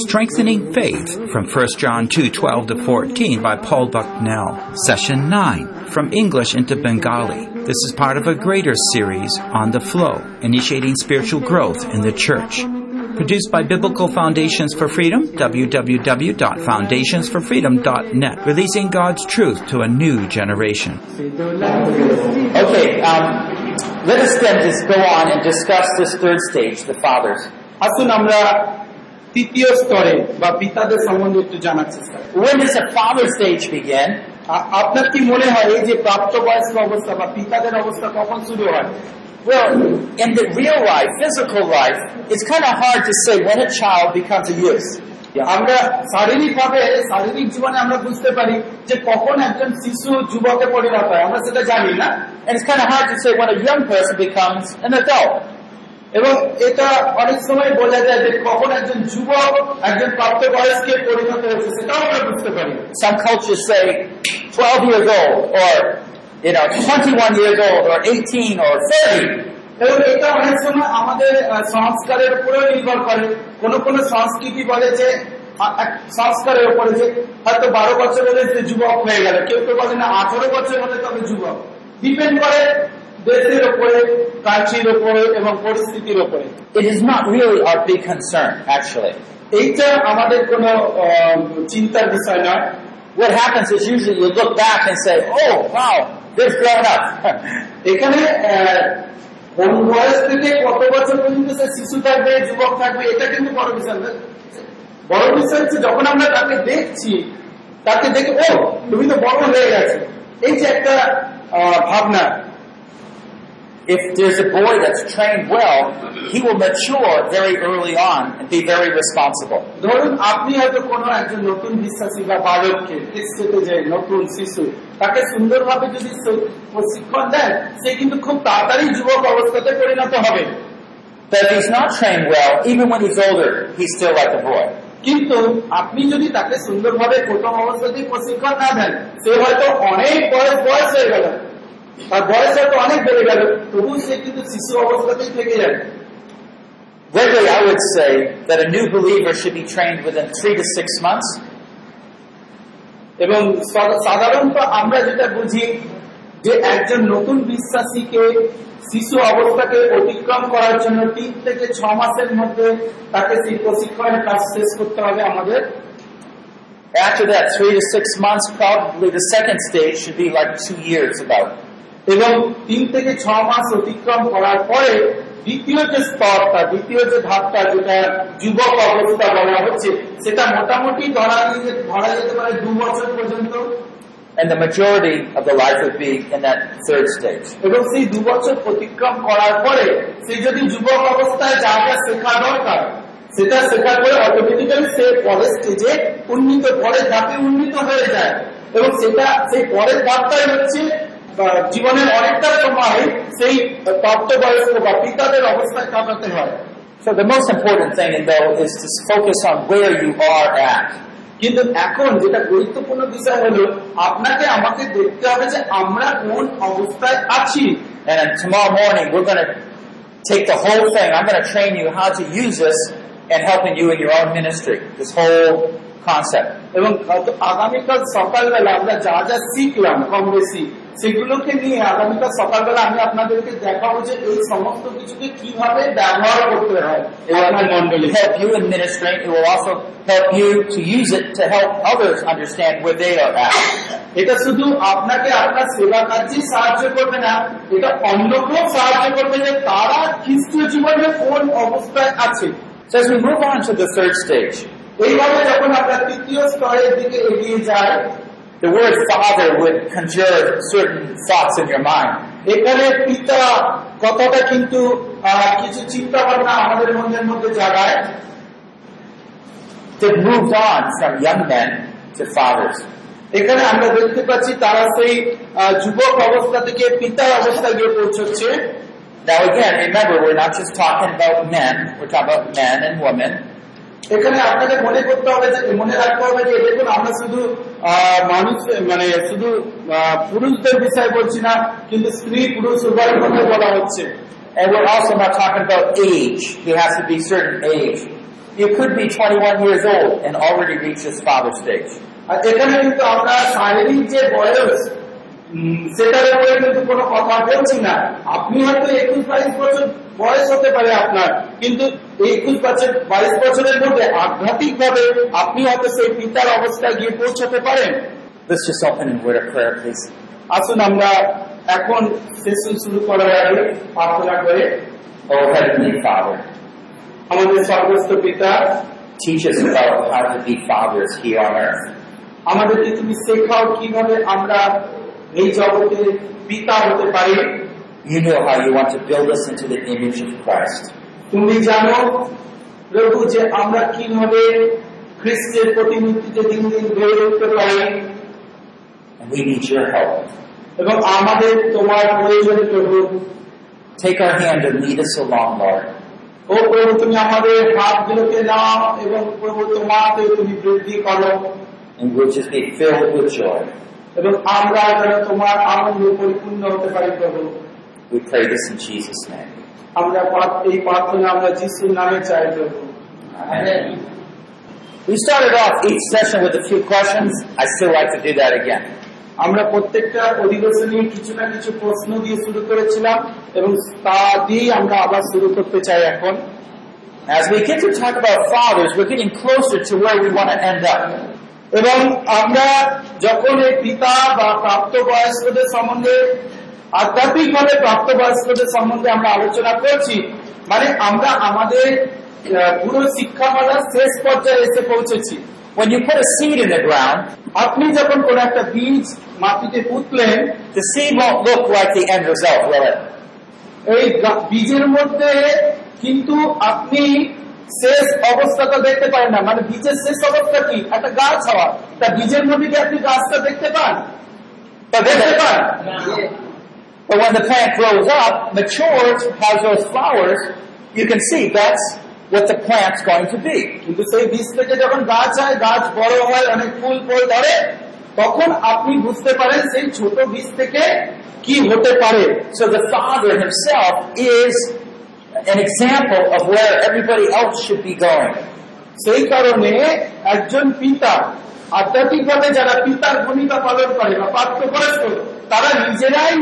Strengthening Faith from 1 John 2 12 to 14 by Paul Bucknell. Session 9 from English into Bengali. This is part of a greater series on the flow, initiating spiritual growth in the church. Produced by Biblical Foundations for Freedom, www.foundationsforfreedom.net, releasing God's truth to a new generation. Okay, um, let us then just go on and discuss this third stage, the fathers. আসুন আমরা তৃতীয় স্তরে বা পিতাদের সম্বন্ধে একটু জানার চেষ্টা। When does the father stage begin? আপনার কি মনে হয় এই যে প্রাপ্তবয়স্ক অবস্থা বা পিতাদের অবস্থা কখন শুরু হয় Well, in the real life, physical life, it's kind of hard to say when a child becomes a youth. আমরা শারীরিক শারীরিক জীবনে আমরা বুঝতে পারি যে কখন একজন শিশু যুবকে পরিণত হয় আমরা সেটা জানি না And it's kind of hard to say when a young person becomes an adult. এবং এটা অনেক সময় বোঝা যায় যে কখন একজন যুবক একজন প্রাপ্তবয়স্কে পরিণত হয়েছে সেটাও আমরা বুঝতে পারি। Some cultures say 12 years old, or, you know, 21 years old, or 18, or 30. এবং এটা অনেক সময় আমাদের সংস্কারের উপরেও নির্ভর করে। কোন কোন সংস্কৃতি বলে যে সংস্কারের উপরে যে হয়তো বারো বছর হলে সে যুবক হয়ে গেল। কেউ কেউ বলে না আঠারো বছর হলে তবে যুবক। ডিপেন্ড করে দেশের উপরে কান্ট্রির উপরে এবং পরিস্থিতির উপরে। It is not really our big concern, actually. এইটা আমাদের কোনো আহ, চিন্তার বিষয় নয়। What happens is usually you look back and say, oh, wow, they've grown up. এখানে আহ, কোন বয়স থেকে কত বছর পর্যন্ত সে শিশু থাকবে যুবক থাকবে এটা কিন্তু বড় বিষয় না বড় বিষয় হচ্ছে যখন আমরা তাকে দেখছি তাকে দেখে ও তুমি তো বড় হয়ে গেছে। এই যে একটা আহ, ভাবনা। If there's a boy that's trained well, he will mature very early on and be very responsible. ধরুন আপনি হয়তো কোনো একজন নতুন বিশ্বাসী বা বালককে খ্রিস্টতে যে নতুন শিশু তাকে সুন্দরভাবে যদি প্রশিক্ষণ দেন সে কিন্তু খুব তাড়াতাড়ি যুবক অবস্থাতে পরিণত হবে But if he's not trained well, even when he's older, he's still like a boy. কিন্তু আপনি যদি তাকে সুন্দরভাবে প্রথম অবস্থাতেই প্রশিক্ষণ না দেন সে হয়তো অনেক বয়স বয়স হয়ে গেল তার বয়স হয়তো অনেক বেড়ে গেল তবু সে কিন্তু শিশু অবস্থাতেই থেকে যাবে Regularly, I would say that a new believer should be trained within three to six months. এবং সা- সাধারণত আমরা যেটা বুঝি যে একজন নতুন বিশ্বাসীকে শিশু অবস্থাকে অতিক্রম করার জন্য তিন থেকে ছ মাসের মধ্যে তাকে সেই প্রশিক্ষণের কাজ শেষ করতে হবে আমাদের After that, three to six months, probably the second stage should be like two years about. এবং তিন থেকে ছ মাস অতিক্রম করার পরে দ্বিতীয় যে স্তরটা দ্বিতীয় যে ধাপটা যেটা যুবক অবস্থা বলা হচ্ছে সেটা মোটামুটি ধরা ধরা যেতে পারে দু বছর পর্যন্ত And the majority of the life would be in that third stage. এবং সেই দু বছর অতিক্রম করার পরে সে যদি যুবক অবস্থায় যা যা শেখা দরকার সেটা শেখার পরে অটোমেটিক্যালি সে পরের স্টেজে উন্নীত পরের ধাপে উন্নীত হয়ে যায় এবং সেটা সেই পরের ধাপটাই হচ্ছে জীবনের অনেকটা সময় সেই প্রাপ্তবয়স্ক বা পিতাদের অবস্থায় কাটাতে হয় So the most important thing, though, is to focus on where you are at. কিন্তু এখন যেটা গুরুত্বপূর্ণ বিষয় হলো আপনাকে আমাকে দেখতে হবে যে আমরা কোন অবস্থায় আছি And then tomorrow morning, we're going to take the whole thing. I'm going to train you how to use this and helping you in your own ministry. This whole concept. এবং গত- আগামীকাল সকালবেলা আমরা যা যা শিখলাম কম বেশি সেগুলোকে নিয়ে আগামীকাল সকালবেলা আমি আপনাদেরকে দেখাবো যে এই সমস্ত কিছুকে কীভাবে ব্যবহার করতে হয় help you in ministering. It will also help you to use it to help others understand where they are at. এটা শুধু আপনাকে আপনার সেবা কার্যে সাহায্য করবে না এটা অন্যকেও সাহায্য করবে যে তারা খ্রিস্টীয় জীবনে কোন অবস্থায় আছে So as we move on to the third stage, এইভাবে যখন আমরা তৃতীয় স্তরের দিকে এগিয়ে যাই the word father would conjure certain thoughts in your mind. এখানে পিতা কথাটা কিন্তু আহ, কিছু চিন্তা ভাবনা আমাদের মনের মধ্যে জাগায় That moved on from young men to fathers. এখানে আমরা দেখতে পাচ্ছি তারা সেই আহ, যুবক অবস্থা থেকে পিতার অবস্থায় গিয়ে পৌঁছচ্ছে Now again, remember, we're not just talking about men, we're talking about men and women. এখানে আপনাকে মনে করতে হবে যে মনে রাখতে হবে যে দেখুন আমরা শুধু আহ, মানুষ মানে শুধু আহ, পুরুষদের বিষয় বলছি না কিন্তু স্ত্রী পুরুষ উভয়ের কথা বলা হচ্ছে And we're also not talking about age. He has to be certain age. You could be 21 years old and already reach this father stage. আর এখানে কিন্তু আমরা শারীরিক যে বয়স উম, সেটার উপরে কিন্তু কোনো কথা বলছি না আপনি হয়তো একুশ বাইশ বছর বয়স হতে পারে আপনার কিন্তু একুশ বছর বাইশ বছরের মধ্যে আধ্যাত্মিক ভাবে আপনি হয়তো সেই পিতার অবস্থায় গিয়ে পৌঁছতে পারেন Let's just open in word of prayer, please. আসুন আমরা এখন সেশন শুরু করার আগে প্রার্থনা করে আমাদের সর্বস্ত পিতা teach us about how to be fathers here on earth. আমাদেরকে তুমি শেখাও কীভাবে আমরা এই জগতে পিতা হতে পারি You know how you want to build us into the image of Christ. তুমি জানো প্রভু যে আমরা কিভাবে খ্রিস্টের প্রতিমূর্তিতে দিন দিন বেড়ে উঠতে পারি And we need your help. এবং আমাদের তোমার প্রয়োজন প্রভু Take our hand and lead us along, Lord. ও প্রভু তুমি আমাদের হাতগুলোকে নাও এবং প্রভু তোমাকে তুমি বৃদ্ধি করো And we'll just be filled with joy. এবং আমরা যেন তোমার আনন্দ পরিপূর্ণ হতে পারি প্রভু We pray this in Jesus' name. আমরা প্রার্থ- এই প্রার্থনা আমরা যিশুর নামে চাই প্রভু We started off each session with a few questions. I still like to do that again. আমরা প্রত্যেকটা অধিবেশনে কিছু না কিছু প্রশ্ন দিয়ে শুরু করেছিলাম এবং তা দিয়েই আমরা আবার শুরু করতে চাই এখন As we get to talk about fathers, we're getting closer to where we want to end up. এবং আমরা যখন এই পিতা বা প্রাপ্তবয়স্কদের সম্বন্ধে আধ্যাত্মিকভাবে প্রাপ্তবয়স্কদের সম্বন্ধে আমরা আলোচনা করছি মানে আমরা আমাদের পুরো শিক্ষামালার শেষ পর্যায়ে এসে পৌঁছেছি When you put a seed in the ground, আপনি যখন কোন একটা বীজ মাটিতে পুঁতলেন the seed won't look like the end result, will it? এই বীজের মধ্যে কিন্তু আপনি শেষ অবস্থাটা দেখতে পারেন না। মানে বীজের শেষ অবস্থা কি? একটা গাছ হওয়া। তা বীজের মধ্যে কি আপনি গাছটা দেখতে পান? then দেখতে পান? But when the plant grows up, matures, has those flowers, you can see that's what the plant's going to be. কিন্তু সেই বীজ থেকে যখন গাছ হয় গাছ বড় হয় অনেক ফুল ফল ধরে তখন আপনি বুঝতে পারেন সেই ছোট বীজ থেকে কি হতে পারে। So the father himself is an example of where everybody else should be going. সেই কারণে একজন পিতা আধ্যাত্মিকভাবে যারা পিতার ভূমিকা পালন করে বা প্রাপ্তবয়স্ক তারা নিজেরাই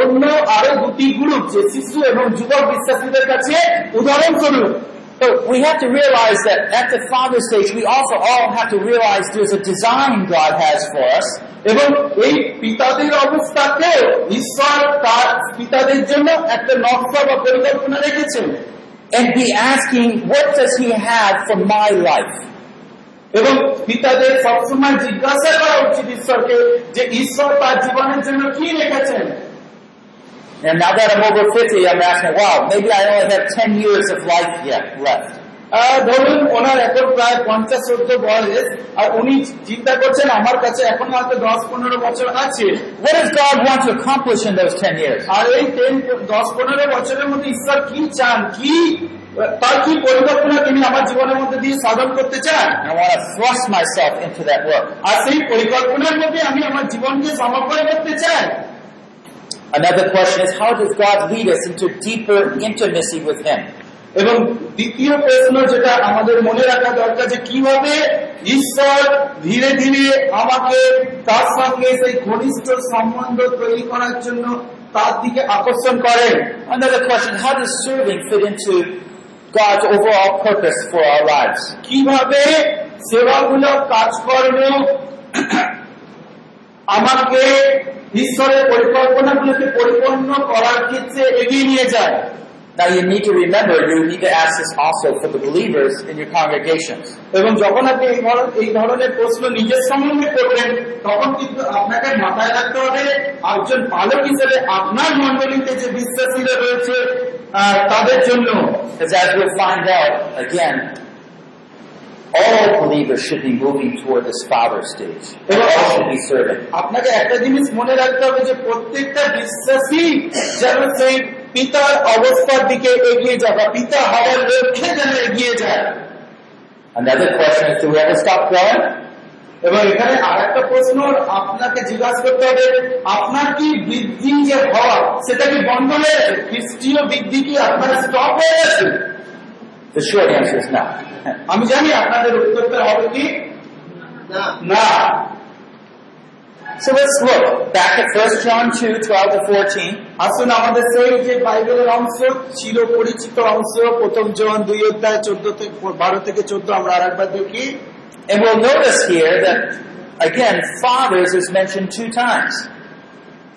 অন্য আরও দুটি গ্রুপ যে শিশু এবং যুবক বিশ্বাসীদের কাছে উদাহরণস্বরূপ But we have to realize that at the father stage, we also all have to realize there's a design God has for us. এবং এই পিতাদের অবস্থাকেও ঈশ্বর তার পিতাদের জন্য একটা নকশা বা পরিকল্পনা রেখেছেন and be asking, what does he have for my life? এবং পিতাদের সবসময় জিজ্ঞাসা করা উচিত ঈশ্বরকে যে ঈশ্বর তার জীবনের জন্য কি রেখেছেন And now that I'm over 50, I'm asking, wow, maybe I only have 10 years of life yet left. ধরুন ওনার এখন প্রায় পঞ্চাশ চোদ্দ বয়স আর উনি চিন্তা করছেন আমার কাছে এখন হয়তো দশ পনেরো বছর আছে What does God want to accomplish in those 10 years? আর এই টেন দশ পনেরো বছরের মধ্যে ঈশ্বর কি চান কি তার কি পরিকল্পনা তিনি আমার জীবনের মধ্যে দিয়ে সাধন করতে চান I want to thrust myself into that work. আর সেই পরিকল্পনার মধ্যে আমি আমার জীবনকে সমর্পণ করতে চাই Another question is, how does God lead us into deeper intimacy with Him? এবং দ্বিতীয় প্রশ্ন যেটা আমাদের মনে রাখা দরকার যে কিভাবে ঈশ্বর ধীরে ধীরে আমাকে তার সঙ্গে সেই ঘনিষ্ঠ সম্বন্ধ তৈরি করার জন্য তার দিকে আকর্ষণ করেন Another question, how does serving fit into God's overall purpose for our lives? কিভাবে সেবামূলক কাজকর্ম আমাকে ঈশ্বরের পরিকল্পনাগুলোকে পরিপূর্ণ করার ক্ষেত্রে এগিয়ে নিয়ে যায় Now you need to remember, you need to ask this also for the believers in your congregations. এবং যখন আপনি এই ধরনের এই ধরনের প্রশ্ন নিজের সম্বন্ধে করবেন তখন কিন্তু আপনাকে মাথায় রাখতে হবে একজন পালক হিসেবে আপনার মন্ডলীতে যে বিশ্বাসীরা রয়েছে আহ, তাদের জন্য Because as we'll find out, again, all believers should be moving toward this father stage. They all should be serving. আপনাকে একটা জিনিস মনে রাখতে হবে যে প্রত্যেকটা বিশ্বাসী যেন সেই পিতার অবস্থার দিকে এগিয়ে যায় বা পিতা হওয়ার লক্ষ্যে যেন এগিয়ে যায় Another question is, do we ever stop growing? এবং এখানে আর একটা প্রশ্ন আপনাকে জিজ্ঞাসা করতে হবে আপনার কি বৃদ্ধি যে হওয়া সেটা কি বন্ধ হয়ে গেছে খ্রিস্টীয় বৃদ্ধি কি আপনার স্টপ হয়ে গেছে The short answer is no. আমি জানি আপনাদের উত্তরটা হবে কি না So let's look back at 1 John 2, 12 to 14. আসুন আমাদের সেই যে বাইবেলের অংশ চির পরিচিত অংশ প্রথম জন দুই অধ্যায় চোদ্দ থেকে বারো থেকে চোদ্দ আমরা আর একবার দেখি And we'll notice here that, again, fathers is mentioned two times.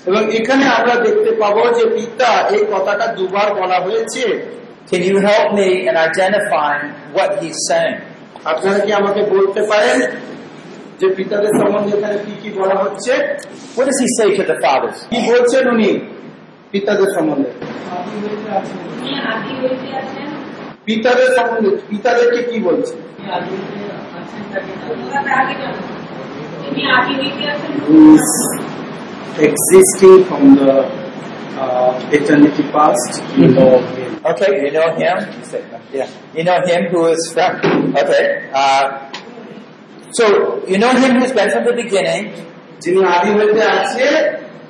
এবং এখানে আমরা দেখতে পাবো যে পিতা এই কথাটা দুবার বলা হয়েছে Can you help me in identifying what he's saying? আপনারা কি আমাকে বলতে পারেন যে পিতাদের সম্বন্ধে এখানে কি কি বলা হচ্ছে What does he say to the fathers? কি বলছেন উনি পিতাদের সম্বন্ধে তিনি আদি হইতে আছেন পিতাদের সম্বন্ধে পিতাদেরকে কি বলছে তিনি আদি হইতে আছেন তাকে তোমরা আগে জানো তিনি আদি হইতে আছেন existing from the uh, eternity past you know him Okay, you know him? Yeah. You know him who is from, okay. Uh, so, you know him who's been from the beginning. যিনি আদি হইতে আছে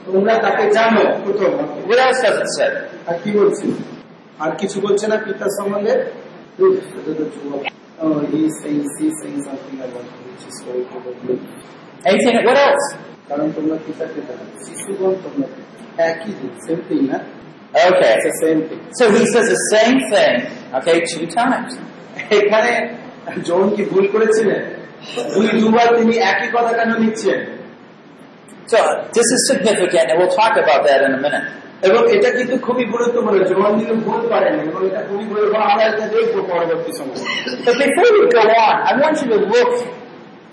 তোমরা তাকে জানো প্রথম What else does it say? আর কি বলছে আর কিছু বলছে না পিতার সম্বন্ধে Oh, he's saying, he's saying something about which is very probably Anything, what else? কারণ তোমরা পিতাকে জানো শিশুগণ তোমরা একই জিনিস সেম থিং না Okay. Same thing So he says the same thing, okay, two times. এখানে জন কি ভুল করেছিলেন দুই দুবার তিনি একই কথা কেন নিচ্ছেন So this is significant, and we'll talk about that in a minute. এবং এটা কিন্তু খুবই গুরুত্বপূর্ণ জন কিন্তু ভুল করেন এবং এটা খুবই গুরুত্বপূর্ণ আমরা এটা দেখবো পরবর্তী সময় But before we go on, I want you to look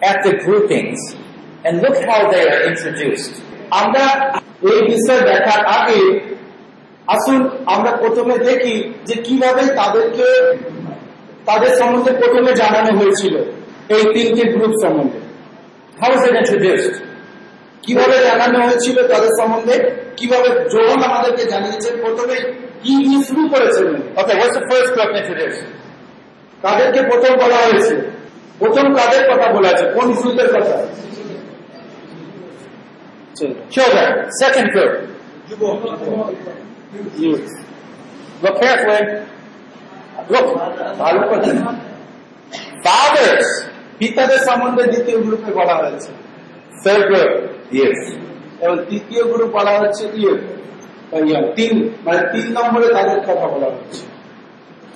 at the groupings and look how they are introduced. আমরা এই বিষয় দেখার আগে আসুন আমরা প্রথমে দেখি যে কীভাবে তাদেরকে তাদের সম্বন্ধে প্রথমে জানানো হয়েছিল এই তিনটি গ্রুপ সম্বন্ধে। It introduced? কীভাবে জানানো হয়েছিল তাদের সম্বন্ধে? কীভাবে জোহন আমাদেরকে জানিয়েছেন প্রথমে কি দিয়ে শুরু করেছিলেন first group introduced? তাদেরকে প্রথম বলা হয়েছে। প্রথম কাদের কথা বলা আছে কোন গ্রুপের কথা? Children. Second group. Look carefully. Look. ভালো করে। Fathers. পিতাদের সম্বন্ধে দ্বিতীয় গ্রুপে বলা হয়েছে Third group. Youth. এবং তৃতীয় গ্রুপ বলা হচ্ছে ইয়ে ইয়ে, তিন মানে তিন নম্বরে তাদের কথা বলা হচ্ছে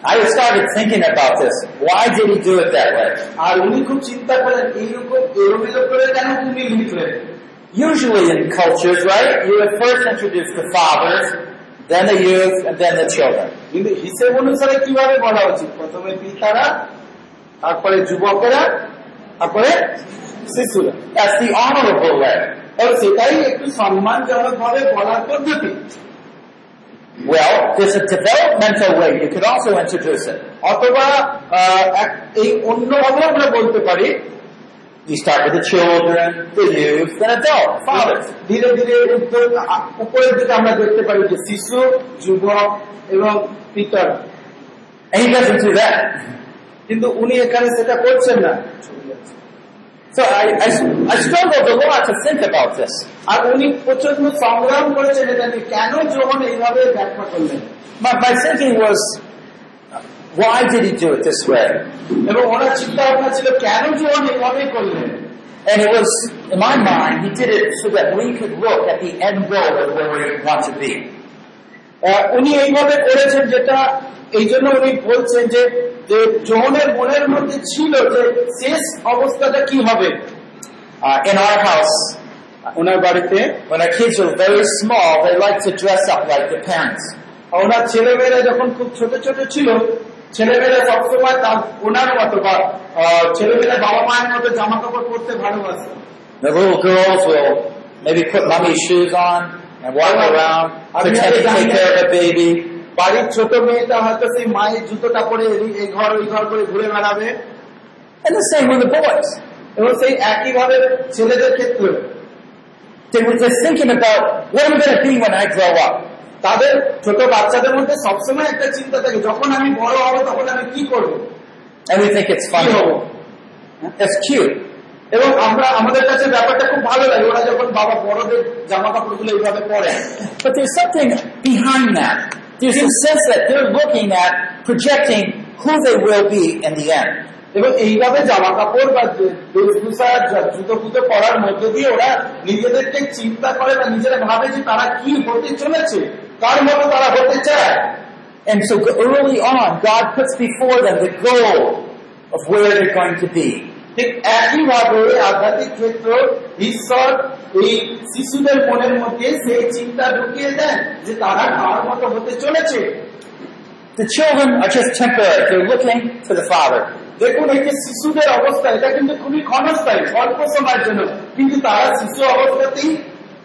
I started thinking about this. Why did he do it that way? আর উনি খুব চিন্তা করেন এইরকম এলোমেলো করে কেন উনি লিখলেন Usually in cultures, right, you would first introduce the fathers, then the youth, and then the children. কিন্তু হিসেব অনুসারে কিভাবে বলা উচিত প্রথমে পিতারা তারপরে যুবকেরা তারপরে শিশুরা That's the honorable way. এবং সেটাই একটু সম্মানজনক ভাবে বলার পদ্ধতি Well, there's a developmental way. You could also introduce it. অথবা আহ, এক- এই অন্যভাবে আমরা বলতে পারি You start with the children, the youth, then adult, fathers. ধীরে ধীরে উপরের দিকে আমরা দেখতে পারি যে শিশু যুবক এবং পিতার that. কিন্তু উনি এখানে সেটা করছেন না So I, I, I struggled a lot to think about this. আর উনি প্রচণ্ড সংগ্রাম করেছেন এটা নিয়ে কেন যখন এইভাবে ব্যাখ্যা করলেন My, my thinking was, why did he do it this way? এবং ওনার চিন্তা ভাবনা ছিল কেন যখন এইভাবে করলেন And it was, in my mind, he did it so that we could look at the end goal of where we want to be. উনি এইভাবে করেছেন যেটা এই জন্য উনি বলছেন যে যে জোহনের মনের মধ্যে ছিল যে শেষ অবস্থাটা কি হবে Uh, in our house, ওনার বাড়িতে when our kids are very small, they like to dress up like their parents. ওনার ছেলেমেয়েরা যখন খুব ছোট ছোট ছিল ছেলেমেয়েরা সবসময় তার ওনার মতো বা ছেলেমেয়েরা বাবা মায়ের মতো জামা কাপড় পরতে ভালোবাসে The little girls will maybe put mummy's shoes on and walk around, pretend to take care of a baby. বাড়ির ছোট মেয়েটা হয়তো সেই মায়ের জুতোটা পরে এই- ঘর ওই ঘর করে ঘুরে বেড়াবে And the same with the boys. এবং সেই একইভাবে ছেলেদের ক্ষেত্রে They were just thinking about what I'm going to be when I grow up. তাদের ছোট বাচ্চাদের মধ্যে সবসময় একটা চিন্তা থাকে যখন আমি বড় হব তখন আমি কি করব. এবং আমরা আমাদের কাছে ব্যাপারটা খুব ভালো লাগে ওরা যখন বাবা বড়দের জামা কাপড়গুলো এইভাবে পরে But there's something behind that. There's a sense that they're looking at projecting who they will be in the end. এবং এইভাবে জামা কাপড় বা বেশভূষা জুতো ফুতো পরার মধ্যে দিয়ে ওরা নিজেদেরকে চিন্তা করে বা নিজেরা ভাবে যে তারা কি হতে চলেছে And so early on, God puts before them the goal of where they're going to be. ঠিক একইভাবে আধ্যাত্মিক ক্ষেত্র ঈশ্বর এই শিশুদের মনের মধ্যে সেই চিন্তা ঢুকিয়ে দেন যে তারা কার মতো হতে চলেছে The children are just temporary. They're looking to the Father. দেখুন এই যে শিশুদের অবস্থা এটা কিন্তু খুবই ক্ষণস্থায়ী অল্প সময়ের জন্য কিন্তু তারা শিশু অবস্থাতেই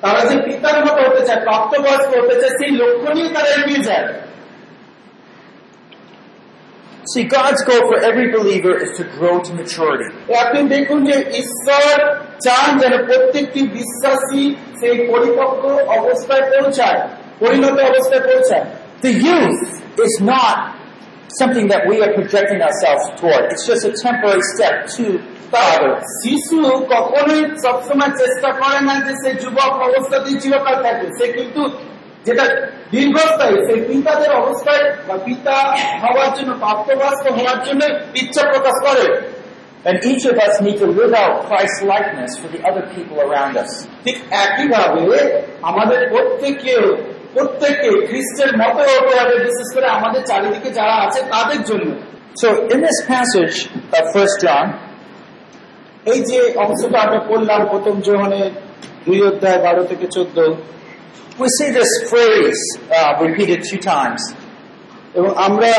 তারা যে পিতার মতো হতে চায় প্রাপ্তবয়স্ক হতে চায় সেই লক্ষ্য নিয়ে তারা এগিয়ে যায় See, God's goal for every believer is to grow to maturity. আপনি দেখুন যে ঈশ্বর চান যেন প্রত্যেকটি বিশ্বাসী সেই পরিপক্ক অবস্থায় পৌঁছায় পরিণত অবস্থায় পৌঁছায় The youth is not something that we are projecting ourselves toward. It's just a temporary step to তার. শিশু কখনোই সবসময় চেষ্টা করে না যে সে যুবক অবস্থাতেই চিরকাল থাকবে সে কিন্তু যেটা দীর্ঘস্থায়ী সেই পিতাদের অবস্থায় বা পিতা হওয়ার জন্য প্রাপ্তবয়স্ক হওয়ার জন্য ইচ্ছা প্রকাশ করে And each of us need to live out Christ's likeness for the other people around us. ঠিক একইভাবে আমাদের প্রত্যেকে প্রত্যেককে খ্রিস্টের মতো হতে হবে বিশেষ করে আমাদের চারিদিকে যারা আছে তাদের জন্য So in this passage of First John, এই যে অংশটা আমরা পড়লাম প্রথম যৌহনে দুই অধ্যায় বারো থেকে চোদ্দ uh, এবং আমরা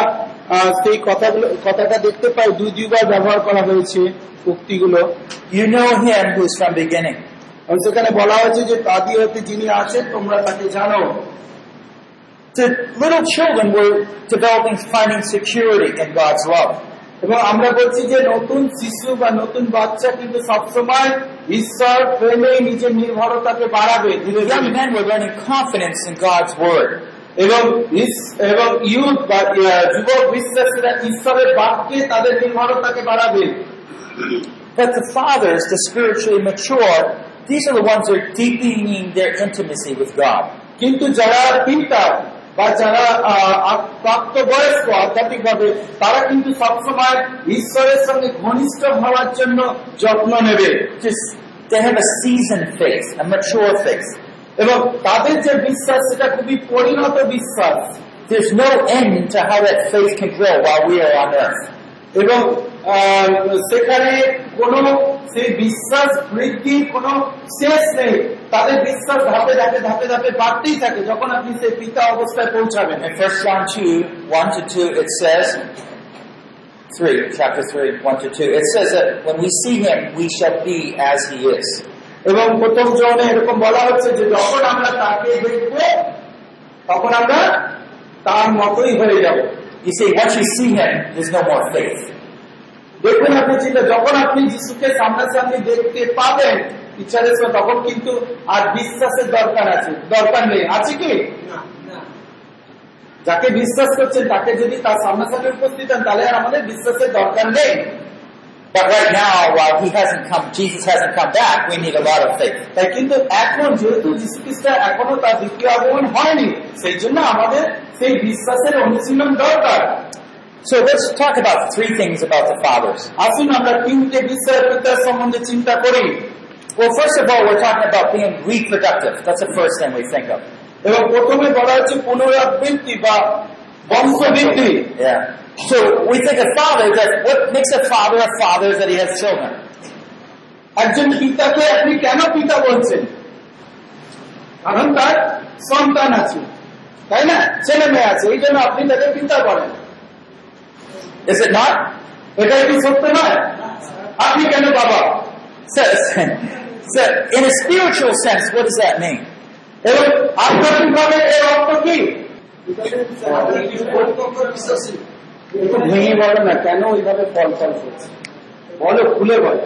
uh, সেই কথাটা দেখতে পাই দুই দুইবার ব্যবহার করা হয়েছে উক্তিগুলো। সেখানে বলা হয়েছে যে তাদি হতে যিনি আছেন তোমরা তাকে জানো। যে little children were developing, finding security. এবং আমরা বলছি যে নতুন শিশু বা নতুন বাচ্চা কিন্তু সবসময় ঈশ্বর প্রেমে নিজের নির্ভরতাকে বাড়াবে ধীরে ধীরে men were learning confidence in God's word. এবং এবং ইউথ বা যুবক বিশ্বাসীরা ঈশ্বরের বাক্যে তাদের নির্ভরতাকে বাড়াবে But the fathers, the spiritually mature, these are the ones that are deepening their intimacy with God. কিন্তু যারা পিতা বা যারা প্রাপ্তবয়স্ক আধ্যাত্মিক ভাবে তারা কিন্তু সবসময় ঈশ্বরের সঙ্গে ঘনিষ্ঠ হওয়ার জন্য যত্ন নেবে। এবং তাদের যে বিশ্বাস সেটা খুবই পরিণত বিশ্বাস। There's no. এবং সেখানে কোনো সেই বিশ্বাস বৃদ্ধির কোনো শেষ নেই। তাদের বিশ্বাস ধাপে ধাপে ধাপে ধাপে বাড়তেই থাকে যখন আপনি সেই পিতা অবস্থায় পৌঁছাবেন। 1 John 2, 1 to 2, it says, 3, chapter 3, 1 to 2, it says that when we see him, we shall be as he is. এবং প্রথম জনে এরকম বলা হচ্ছে যে যখন আমরা তাকে দেখব তখন আমরা তার মতোই হয়ে যাব। You see, once you see him, there's no more faith. দেখুন আপনি চিন্তা যখন আপনি যিশুকে সামনাসামনি দেখতে পাবেন ইচ্ছাদের সঙ্গে তখন কিন্তু আর বিশ্বাসের দরকার আছে। দরকার নেই। আছে কি? যাকে বিশ্বাস করছেন তাকে যদি তার সামনাসামনি উপস্থিত হন তাহলে আর আমাদের বিশ্বাসের দরকার নেই। But right now, while he hasn't come, Jesus hasn't come back, we need a lot of faith. তাই কিন্তু এখন যেহেতু যিশু খ্রিস্ট এখনও তার দ্বিতীয় আগমন হয়নি সেই জন্য আমাদের সেই বিশ্বাসের অনুশীলন দরকার So let's talk about three things about the fathers. আসুন আমরা তিনটে বিষয়ের পিতার সম্বন্ধে চিন্তা করি Well, first of all, we're talking about being reproductive. That's the first thing we think of. এবং প্রথমে বলা হচ্ছে পুনরাবৃত্তি বা বংশবৃদ্ধি Yeah. So we think of father that what makes a father a father is that he has children. একজন পিতাকে আপনি কেন পিতা বলছেন কারণ তার সন্তান আছে তাই না? ছেলে মেয়ে আছে এই জন্য আপনি পিতা বলেন Is it not? এটা কি সত্য নয়? আপনি কেন বাবা? In a spiritual sense, what does that mean? এবং আধ্যাত্মিক ভাবে এর অর্থ কি? ভেঙে বলো না কেন ওইভাবে ফল ফল করছে? বলো খুলে বলো।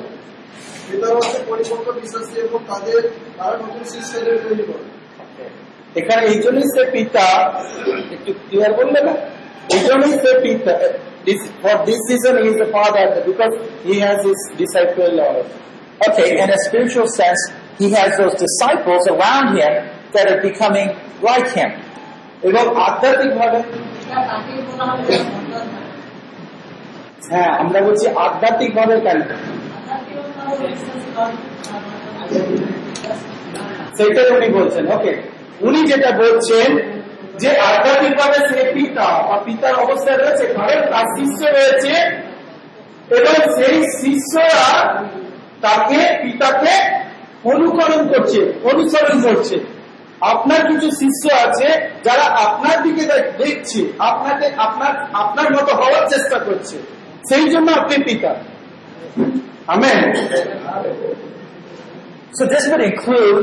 তাদের তারা নতুন শিষ্যদের তৈরি করে। এখানে এই জন্যই সে পিতা একটু ক্লিয়ার বললে না? এই জন্যই সে পিতা for this season is a father because he has his disciple Okay, in a spiritual sense, he has those disciples around him that are becoming like him. এবং আধ্যাত্মিক ভাবে হ্যাঁ আমরা বলছি আধ্যাত্মিক ভাবে কেন সেটাই উনি বলছেন ওকে উনি যেটা বলছেন যে আধ্যাত্মিক ভাবে সে পিতা বা পিতার অবস্থায় রয়েছে কারণ তার শিষ্য রয়েছে, এবং সেই শিষ্যরা তাকে, পিতাকে অনুকরণ করছে, অনুসরণ করছে। আপনার কিছু শিষ্য আছে যারা আপনার দিকে দেখছে, আপনাকে আপনার আপনার মতো হওয়ার চেষ্টা করছে। সেই জন্য আপনি পিতা। Amen. So this would include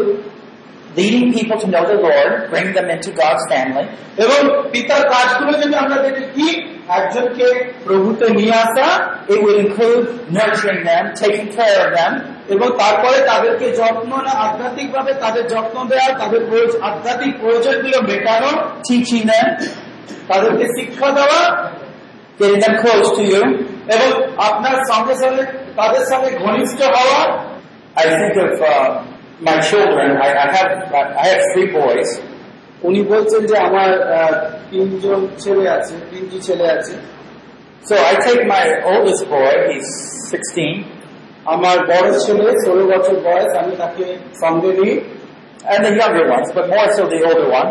leading people to know the Lord, bring them into God's family, এবং পিতার কাজগুলো যদি আমরা দেখি কি একজনকে প্রভুতে নিয়ে আসা it would include nurturing them, taking care of them, এবং তারপরে তাদেরকে যত্ন না আধ্যাত্মিক ভাবে তাদের যত্ন দেওয়া তাদের প্রয়োজ- আধ্যাত্মিক প্রয়োজনগুলো মেটানো teaching them, তাদেরকে শিক্ষা দেওয়া getting them close to you. এবং আপনার সঙ্গে সঙ্গে তাদের সঙ্গে ঘনিষ্ঠ হওয়া I think of uh, my children. I, I have I have three boys, উনি বলছেন যে আমার আহ, তিনজন ছেলে আছে তিনটি ছেলে আছে so I take my oldest boy. He's 16, আমার বড় ছেলে ষোলো বছর বয়স আমি তাকে সঙ্গে নিই and the younger ones, but more so the older one.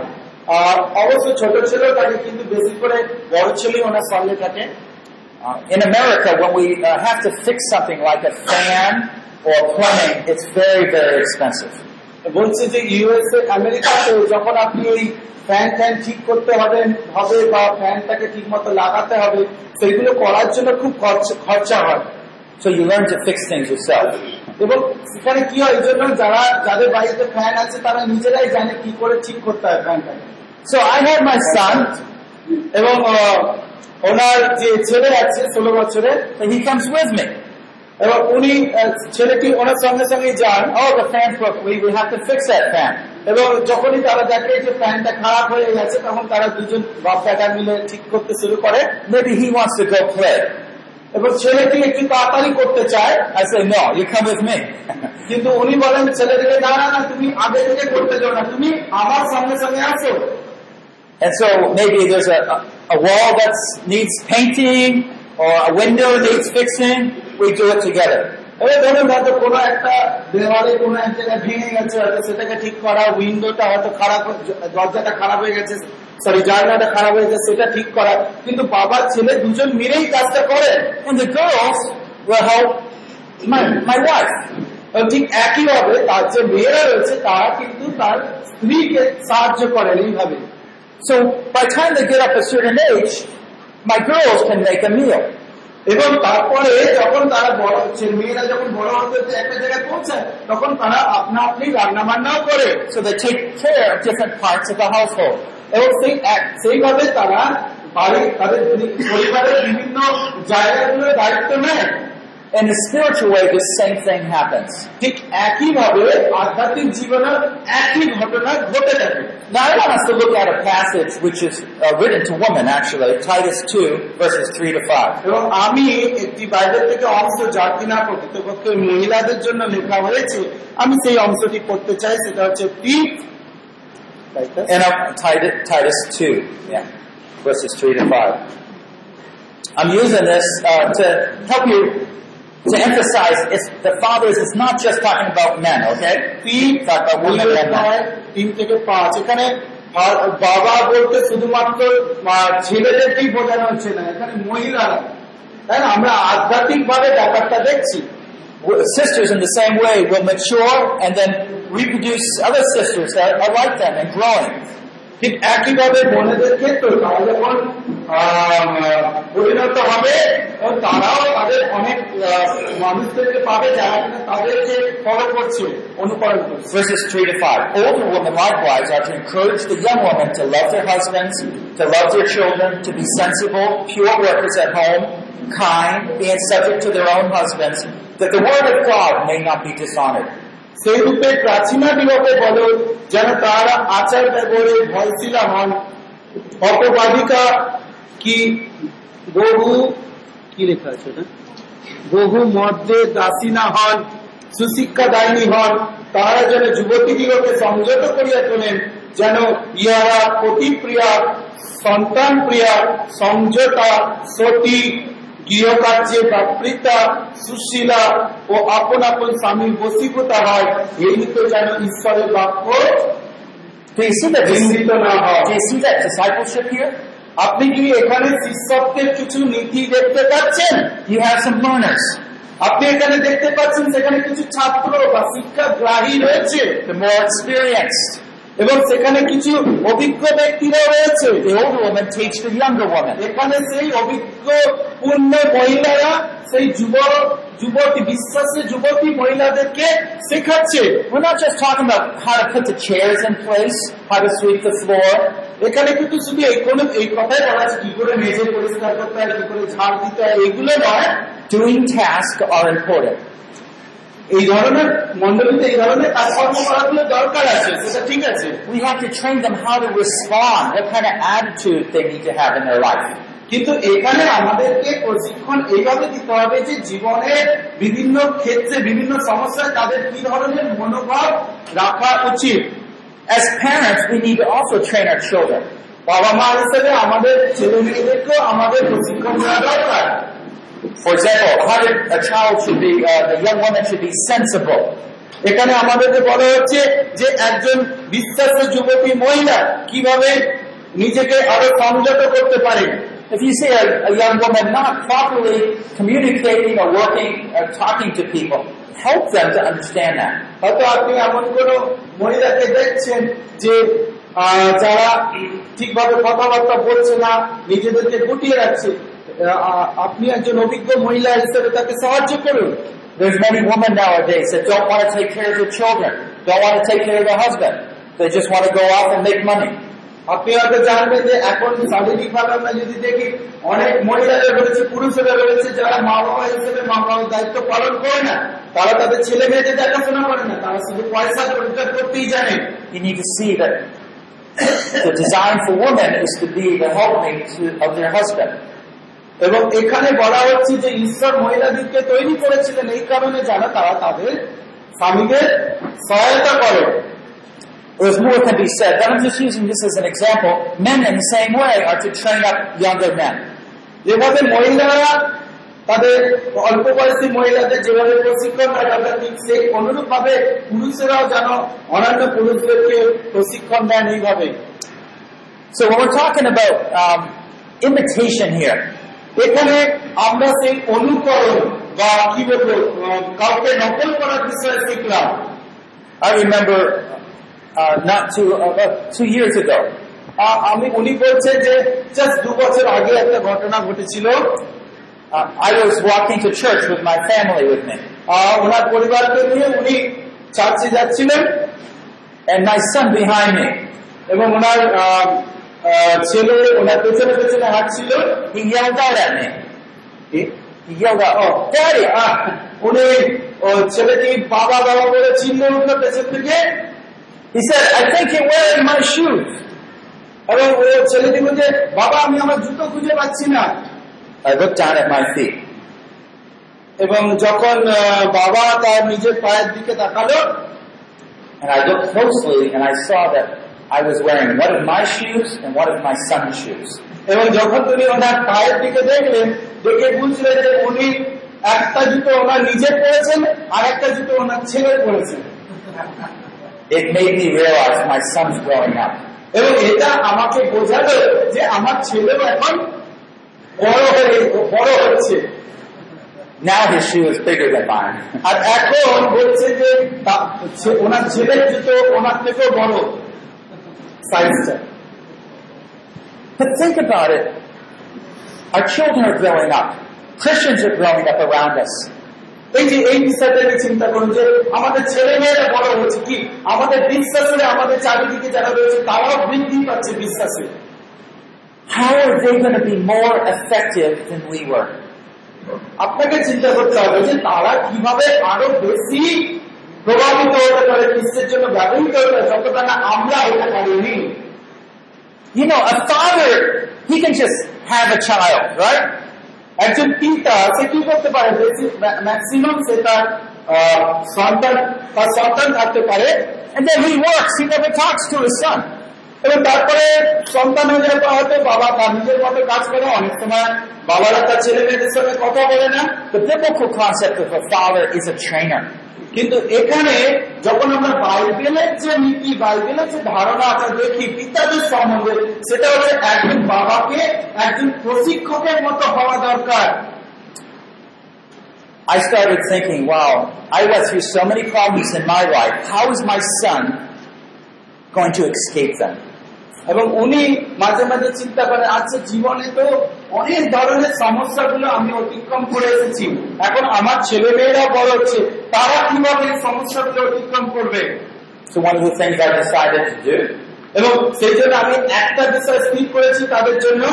আর অবশ্য ছোট ছেলেও থাকে কিন্তু বেশি করে বড় ছেলে ওনার সঙ্গে থাকে Uh, in America, when we uh, have to fix something like a fan or plumbing, it's very very expensive. বলছে যে ইউএসএ আমেরিকাতে যখন আপনি এই ফ্যান ফ্যান ঠিক করতে হবে হবে বা ফ্যানটাকে ঠিক মতো লাগাতে হবে সেগুলো করার জন্য খুব খরচা হয় So you learn to fix things yourself. এবং সেখানে কি হয় জন্য যারা যাদের বাড়িতে ফ্যান আছে তারা নিজেরাই জানে কি করে ঠিক করতে হয় ফ্যানটাকে So I had my son, এবং ওনার যে ছেলে আছে ষোলো বছরে and he comes with me. এবং উনি ছেলেটি ওনার সঙ্গে সঙ্গে যান Oh, the fan's broke. We, we have to fix that এবং যখনই তারা দেখে যে ফ্যানটা খারাপ হয়ে গেছে তখন তারা দুজন বাপ বেটা মিলে ঠিক করতে শুরু করে Maybe he wants to go play. এবং ছেলেটি একটু তাড়াতাড়ি করতে চায় I say, no, you come কিন্তু উনি বলেন ছেলেটিকে না না না তুমি আগে থেকে করতে যাও না তুমি আমার সঙ্গে সঙ্গে আসো and so maybe there's a, a wall that needs painting or a window needs fixing. কোনো একটা দেওয়ালে জায়গায় ভেঙে গেছে সেটাকে ঠিক করা উইন্ডোটা হয়তো খারাপ দরজাটা খারাপ হয়ে গেছে সরি খারাপ হয়ে গেছে, সেটা ঠিক করা। কিন্তু ছেলে দুজন মিলেই কাজটা করে। ঠিক তার যে মেয়েরা রয়েছে, তারা কিন্তু তার স্ত্রীকে সাহায্য করেন এইভাবে। So, by. এবং তারপরে যখন তারা বড় হচ্ছে, মেয়েরা যখন বড় হতে হচ্ছে একটা জায়গায় পৌঁছায়, তখন তারা আপনা আপনি রান্না বান্নাও করে. এবং সেই এক- সেইভাবে তারা বাড়ি তাদের পরিবারের বিভিন্ন জায়গাগুলোর দায়িত্ব নেয় In the spiritual way, the same thing happens. ঠিক একইভাবে আধ্যাত্মিক জীবনের একই ঘটনা ঘটে থাকে Now I want us to look at a passage which is uh, written to women actually, Titus 2 verses 3 to 5. এবং আমি একটি বাইবেল থেকে অংশ যা কিনা প্রকৃতপক্ষে মহিলাদের জন্য লেখা হয়েছে আমি সেই অংশটি পড়তে চাই সেটা হচ্ছে টিপ And uh, Titus, Titus 2, yeah, verses 3 to 5. I'm using this uh, to help you to emphasize it's, the fathers is not just talking about men, okay? তিন Talk about women and men. তিন থেকে পাঁচ এখানে বা- বাবা বলতে শুধুমাত্র আহ, ছেলেদেরকেই বোঝানো হচ্ছে না এখানে মহিলারা তাই না আমরা আধ্যাত্মিক ভাবে ব্যাপারটা দেখছি Sisters in the same way will mature and then reproduce other sisters that are like them and growing. ঠিক একইভাবে বোনেদের ক্ষেত্রে তারা যখন আহ, পরিণত হবে এবং তারাও তাদের অনেক মানুষদেরকে পাবে যারা কিনা তাদেরকে ফলো করছে অনুকরণ করছে Verses 3 to 5. Older women likewise are to encourage the young women to love their husbands, to love their children, to be sensible, pure workers at home, kind, being subject to their own husbands, that the word of God may not be dishonored. সেই রূপে প্রাচীনা দিবকে বলো যেন তারা আচার ব্যবহারে ভয়শীলা হন অপবাদিকা কি বহু কি লেখা আছে এটা বহু মধ্যে দাসী না হন সুশিক্ষা দায়নী হন তাহারা যেন যুবতী দিগকে সংযত করিয়া তোলেন যেন ইহারা প্রতিপ্রিয়া সন্তান প্রিয়া সংযতা সতী গৃহকার্যে প্রাপ্রিতা সুশীলা ও আপন আপন স্বামীর বসীভূতা হয় এই তো যেন ঈশ্বরের বাক্য Do see that? নিন্দিত না হয় see that discipleship here? আপনি কি এখানে শিক্ষকদের কিছু নীতি দেখতে পাচ্ছেন? You have সাম লার্নার্স আপনি এখানে দেখতে পাচ্ছেন সেখানে কিছু ছাত্র বা শিক্ষাগ্রাহী রয়েছে। More experienced. এবং সেখানে কিছু অভিজ্ঞ ব্যক্তিরা রয়েছে। এখানে সেই অভিজ্ঞ পূর্ণ মহিলারা সেই যুব যুবতী বিশ্বাসী যুবতী মহিলাদেরকে শেখাচ্ছে। এখানে কিন্তু শুধু এই কোন এই কথাই বলা কি করে মেজে পরিষ্কার করতে হয় কি করে ঝাড় দিতে হয় এগুলো নয়। ডুইং টাস্ক অর এই ধরনের মন্ডলীতে এই ধরনের কাজকর্ম করাগুলো দরকার আছে সেটা ঠিক আছে We have to train them how to respond, what kind of attitude they need to have in their life. কিন্তু এখানে আমাদেরকে প্রশিক্ষণ এইভাবে দিতে হবে যে জীবনের বিভিন্ন ক্ষেত্রে বিভিন্ন সমস্যায় তাদের কি ধরনের মনোভাব রাখা উচিত As parents, we need to also train our children. বাবা মা হিসেবে আমাদের ছেলে মেয়েদেরকেও আমাদের প্রশিক্ষণ দেওয়া দরকার For example, how did a child should be, uh, the young woman should be sensible. এখানে আমাদেরকে বলা হচ্ছে যে একজন বিশ্বাসী যুবতী মহিলা কীভাবে নিজেকে আরও সংযত করতে পারে If you see a, a young woman not properly communicating or working or talking to people, help them to understand that. হয়তো আপনি এমন কোন মহিলাকে দেখছেন যে যারা ঠিকভাবে কথাবার্তা বলছে না নিজেদেরকে গুটিয়ে রাখছে আপনি একজন অভিজ্ঞ মহিলা হিসেবে তাকে সাহায্য করুন There's many women nowadays that don't want to take care of their children, don't want to take care of their husband. They just want to go off and make money. আপনি হয়তো জানবেন যে এখন শারীরিক ভাবে আমরা যদি দেখি অনেক মহিলারা রয়েছে পুরুষেরা রয়েছে যারা মা বাবা হিসেবে মা বাবার দায়িত্ব পালন করে না তারা তাদের ছেলে মেয়েদের দেখাশোনা করে না তারা শুধু পয়সা রোজগার করতেই জানে You need to see that the design for women is to be the helpmate to- of their husband. এবং এখানে বলা হচ্ছে যে ঈশ্বর মহিলাদেরকে তৈরি করেছিলেন এই কারণে যারা তারা তাদের স্বামীকে সহায়তা করে There's more can be said, but I'm just using this as an example. Men in the same way are to train up younger men. So when we're talking about um, imitation here, এখানে আমরা সেই অনুকরণ বা কি বলব কাউকে নকল করার বিষয়ে শিখলাম। I remember uh, not too about two years ago, আমি উনি বলছেন যে জাস্ট দু বছর আগে একটা ঘটনা ঘটেছিল। Uh, was walking to church with my family with me, আহ, ওনার পরিবারকে নিয়ে উনি চার্চে যাচ্ছিলেন। My son behind me. এবং ওনার ছেলে ওনার পেছনে পেছনে হাঁটছিল উনি ছেলেটি বাবা বাবা বলে চিহ্ন উঠল পেছন থেকে এবং ওই ছেলেটি বলছে, বাবা, আমি আমার জুতো খুঁজে পাচ্ছি না। একবার চার মাসি এবং যখন বাবা তার নিজের পায়ের দিকে তাকালো, And I looked closely I was wearing one of my shoes and one of my son's shoes. এবং যখন তিনি ওনার পায়ের দিকে দেখলেন দেখে বুঝলেন যে উনি একটা জুতো ওনার নিজের পড়েছেন আর একটা জুতো ওনার ছেলের পড়েছেন It made me realize my son's growing up. এবং এটা আমাকে বোঝালো যে আমার ছেলেও এখন বড় হয়ে বড় হচ্ছে Now his shoe is bigger than mine. আর এখন বলছে যে ওনার ছেলের জুতো ওনার থেকেও বড় সাইজটা But think about it. Our children are growing up. Christians are growing up around us. এই যে এই বিষয়টা নিয়ে চিন্তা করুন যে আমাদের ছেলে মেয়েরা বড় হচ্ছে কি আমাদের বিশ্বাসে আমাদের চারিদিকে যারা রয়েছে তারাও বৃদ্ধি পাচ্ছে বিশ্বাসে How are they going to be more effective than we were? আপনাকে চিন্তা করতে হবে যে তারা কিভাবে আরো বেশি প্রভাবিত হতে পারে খ্রিস্টের জন্য? ব্যবহৃত হতে পারে। যতটা না আমরা হতে পারিনি You know, a father, he can just have a child, right? একজন পিতা সে কি করতে পারে? ম্যাক্সিমাম সে তার আহ, সন্তান তার সন্তান থাকতে পারে। And then he works, he never talks to his son. এবং তারপরে সন্তান হয়ে যাওয়ার পর হয়তো বাবা তার নিজের মতো কাজ করে। অনেক সময় বাবারা তার ছেলে মেয়েদের সঙ্গে কথা বলে না। The biblical concept of a father is a trainer. কিন্তু এখানে যখন আমরা বাইবেলের যে নীতি বাইবেলের যে ধারণা আমরা দেখি পিতাদের সম্বন্ধে সেটা হচ্ছে একজন বাবাকে একজন প্রশিক্ষকের মতো হওয়া দরকার I started thinking, wow, I went through so many problems in my life. How is my son going to escape them? এবং উনি মাঝে মাঝে চিন্তা করেন আচ্ছা জীবনে তো অনেক ধরনের সমস্যাগুলো আমি অতিক্রম করে এসেছি। এখন আমার ছেলে মেয়েরা বড় হচ্ছে তারা কীভাবে এই সমস্যাগুলো অতিক্রম করবে? এবং সেই জন্য আমি একটা বিষয় স্থির করেছি তাদের জন্য।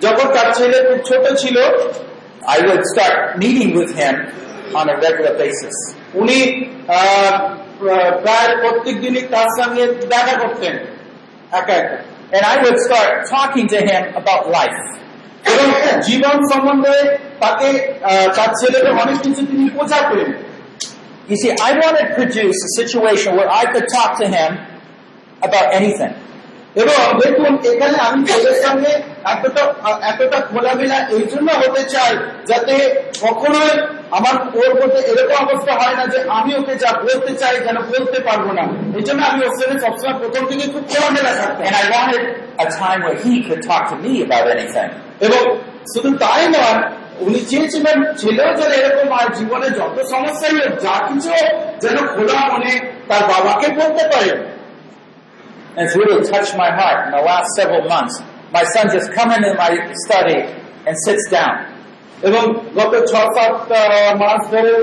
যখন তার ছেলে খুব ছোট ছিল I would start meeting with him on a regular basis. উনি আহ, প্রায় প্রত্যেক দিনই তার সঙ্গে দেখা করতেন একা একা And I would start talking to him about life. এবং জীবন সম্বন্ধে তাকে আহ, তার ছেলেকে অনেক কিছু তিনি বোঝাতেন You see, I wanted to produce a situation where I could talk to him about anything. এবং দেখুন এখানে আমি ছেলের সঙ্গে এতটা এতটা খোলামেলা এই জন্য হতে চাই যাতে কখনোই আমার ওর মধ্যে এরকম অবস্থা হয় না যে আমি ওকে যা বলতে চাই যেন বলতে পারব না। এই জন্য আমি ওর সঙ্গে সবসময় প্রথম থেকে খুব খোলামেলা থাকতাম. এবং শুধু তাই নয় উনি চেয়েছিলেন ছেলেও যেন এরকম আর জীবনে যত সমস্যাই হোক যা কিছু যেন খোলা মনে তার বাবাকে বলতে পারে। And it's really touched my heart in the last several months. My son just come into my study and sits down. এবং গত ছ সাত মাস ধরে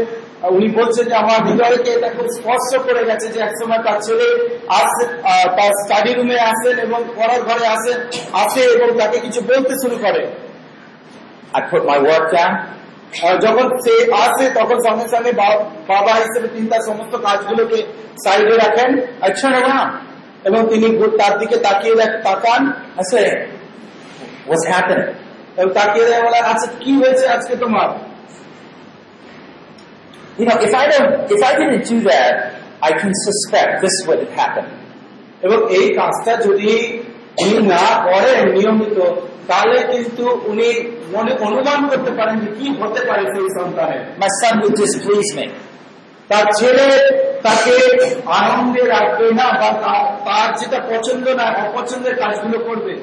উনি বলছেন যে আমার হৃদয়কে এটা খুব স্পর্শ করে গেছে যে একসময় তার ছেলে আসে তার স্টাডি রুমে আসেন এবং পড়ার ঘরে আসেন আসে এবং তাকে কিছু বলতে শুরু করে I put my work down যখন সে আসে তখন সঙ্গে সঙ্গে বাবা হিসেবে তিনি তার সমস্ত কাজগুলোকে সাইডে রাখেন turn around. এবং তিনি তার দিকে তাকিয়ে দেখ- তাকান what's এবং তাকিয়ে আচ্ছা কি হয়েছে আজকে তোমার You know, if I don't, if I didn't do that, I can suspect this would have happened. এবং এই কাজটা যদি উনি না করেন নিয়মিত তাহলে কিন্তু উনি মনে অনুমান করতে পারেন যে কি হতে পারে সেই সন্তানের My son would displease me. তার ছেলে তাকে আনন্দে রাখবে না বা তার যেটা পছন্দ না অপছন্দের কাজগুলো করবে.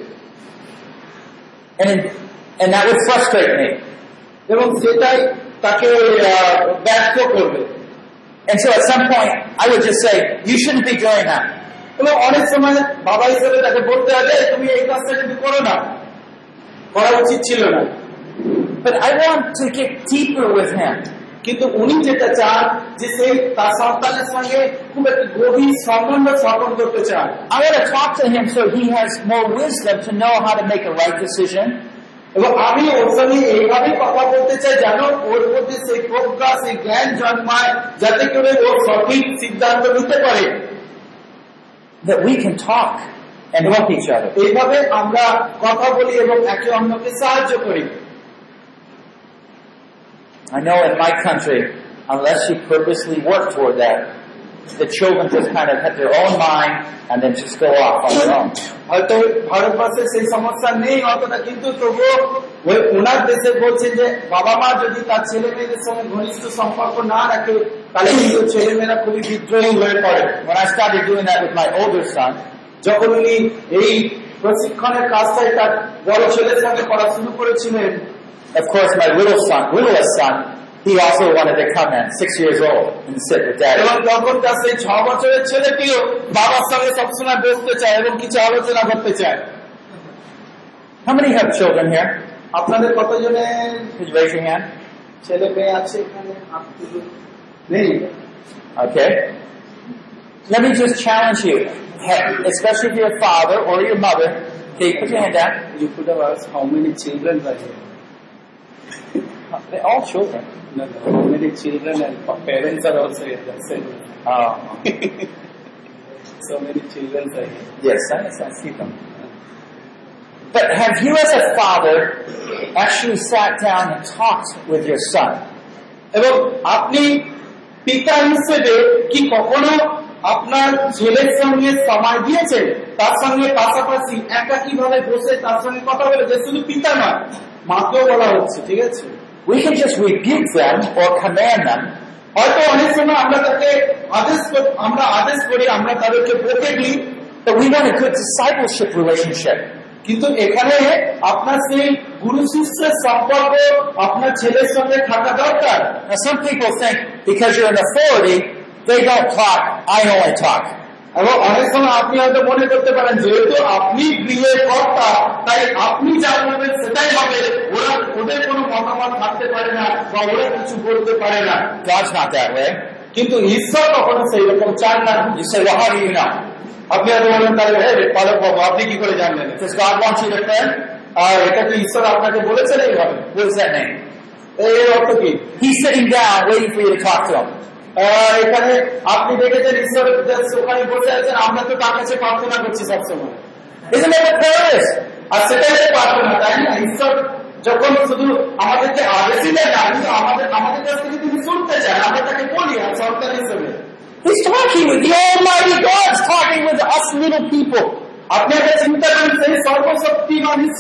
এবং সেটাই তাকে ব্যর্থ করবে And so at some point, I would just say, you shouldn't be doing that. এবং অনেক সময় বাবা হিসেবে তাকে বলতে হবে তুমি এই কাজটা কিন্তু করো না করা উচিত ছিল না But I want to get deeper with him. কিন্তু উনি যেটা চান যে সেই তার সন্তানের সঙ্গে খুব একটি গভীর সম্বন্ধ স্থাপন করতে চান I want to talk to him so he has more wisdom to know how to make a right decision. এবং আমি ওর সঙ্গে এইভাবেই কথা বলতে চাই যেন ওর মধ্যে সেই প্রজ্ঞা সেই জ্ঞান জন্মায় যাতে করে ও সঠিক সিদ্ধান্ত নিতে পারে That we can talk and help each other. এইভাবে আমরা কথা বলি এবং একে অন্যকে সাহায্য করি I know in my country, unless you purposely work toward that, the children just kind of have their own mind and then just go off on their own. হয়তো ভারতবর্ষে সেই সমস্যা নেই অতটা কিন্তু তবুও ওই ওনার দেশে বলছে যে বাবা মা যদি তার ছেলে মেয়েদের সঙ্গে ঘনিষ্ঠ সম্পর্ক না রাখে তাহলে কিন্তু ছেলে মেয়েরা খুবই বিদ্রোহী হয়ে পড়ে When I started doing that with my older son, যখন উনি এই প্রশিক্ষণের কাজটাই তার বড় ছেলের সঙ্গে করা শুরু করেছিলেন of course my little son, littlest son, he also wanted to come in, six years old, and sit with এবং daddy. তখন তার সেই ছ বছরের ছেলেটিও বাবার সঙ্গে সবসময় বসতে চায় এবং কিছু আলোচনা করতে চায় How many have children here? আপনাদের কতজনে Could you raise your hand? ছেলে মেয়ে আছে এখানে হাত তুলুন। নেই Okay. Let me just challenge you, Hey, especially if you're a father or your mother. Okay, put your hand down. You could have asked how many children are here. They're all children. No, no, many children and parents are also here. That's it. Oh, So many children are here. yes, I, I see them. But have you as a father actually sat down and talked with your son? এবং আপনি পিতা হিসেবে কি কখনো আপনার ছেলের সঙ্গে সময় দিয়েছেন তার সঙ্গে পাশাপাশি একা কীভাবে বসে তার সঙ্গে কথা বলে যে শুধু পিতা নয় মাকেও বলা হচ্ছে ঠিক আছে We can just rebuke them or command them, হয়তো অনেক সময় আমরা তাকে আদেশ কর- আমরা আদেশ করি আমরা তাদেরকে বকে দিই but we want a good discipleship relationship. কিন্তু এখানে আপনার সেই গুরু শিষ্যের সম্পর্ক আপনার ছেলের সঙ্গে থাকা দরকার Now, some people think because you're an authority, they don't talk, I only talk. এবং অনেক সময় আপনি হয়তো মনে করতে পারেন যেহেতু আপনি গৃহের কর্তা তাই আপনি যা বলবেন সেটাই হবে। ওরা ওদের কোনো মতামত থাকতে পারে না বা ওরা কিছু বলতে পারে না। God's not that কিন্তু ঈশ্বর কখনো সেই রকম চান না। ঈশ্বর you know? আপনি হয়তো বলবেন তাহলে হ্যাঁ পালক বাবু আপনি কি করে জানলেন? আর এটা কি ঈশ্বর আপনাকে বলেছেন এইভাবে? বলছেন that এর অর্থ কি? He's sitting down waiting for you এখানে আপনি দেখেছেন ঈশ্বর ওখানে বসে আছেন আমরা তো তার কাছে প্রার্থনা করছি সবসময়। Isn't that what prayer আর সেটাই তো প্রার্থনা তাই না? ঈশ্বর যখন শুধু আমাদেরকে আদেশই দেয় না কিন্তু আমাদের আমাদের কাছ থেকে তিনি শুনতে চান আমরা তাকে বলি আর সরকার হিসেবে। He's talking with the Almighty God's talking with us little people. আপনি চিন্তা করেন সেই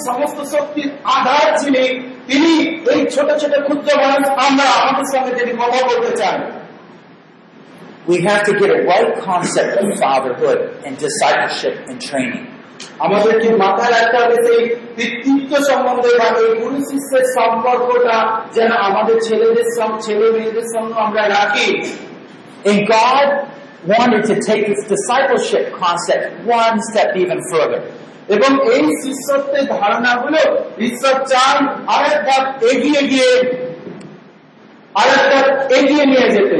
সমস্ত শক্তির আধার যিনি তিনি এই ছোট ছোট ক্ষুদ্র মানুষ আমরা আমাদের সঙ্গে তিনি কথা বলতে চান We have to get a right concept of fatherhood and discipleship and training. আমাদেরকে মাথায় রাখতে হবে সেই পিতৃত্ব সম্বন্ধে বা এই গুরু শিষ্যের সম্পর্কটা যেন আমাদের ছেলেদের সঙ্গে ছেলে মেয়েদের সঙ্গে আমরা রাখি And God wanted to take this discipleship concept one step even further. এবং এই শিষ্যত্বের ধারণাগুলো ঈশ্বর চান আরেক ধাপ এগিয়ে গিয়ে আরেক ধাপ এগিয়ে নিয়ে যেতে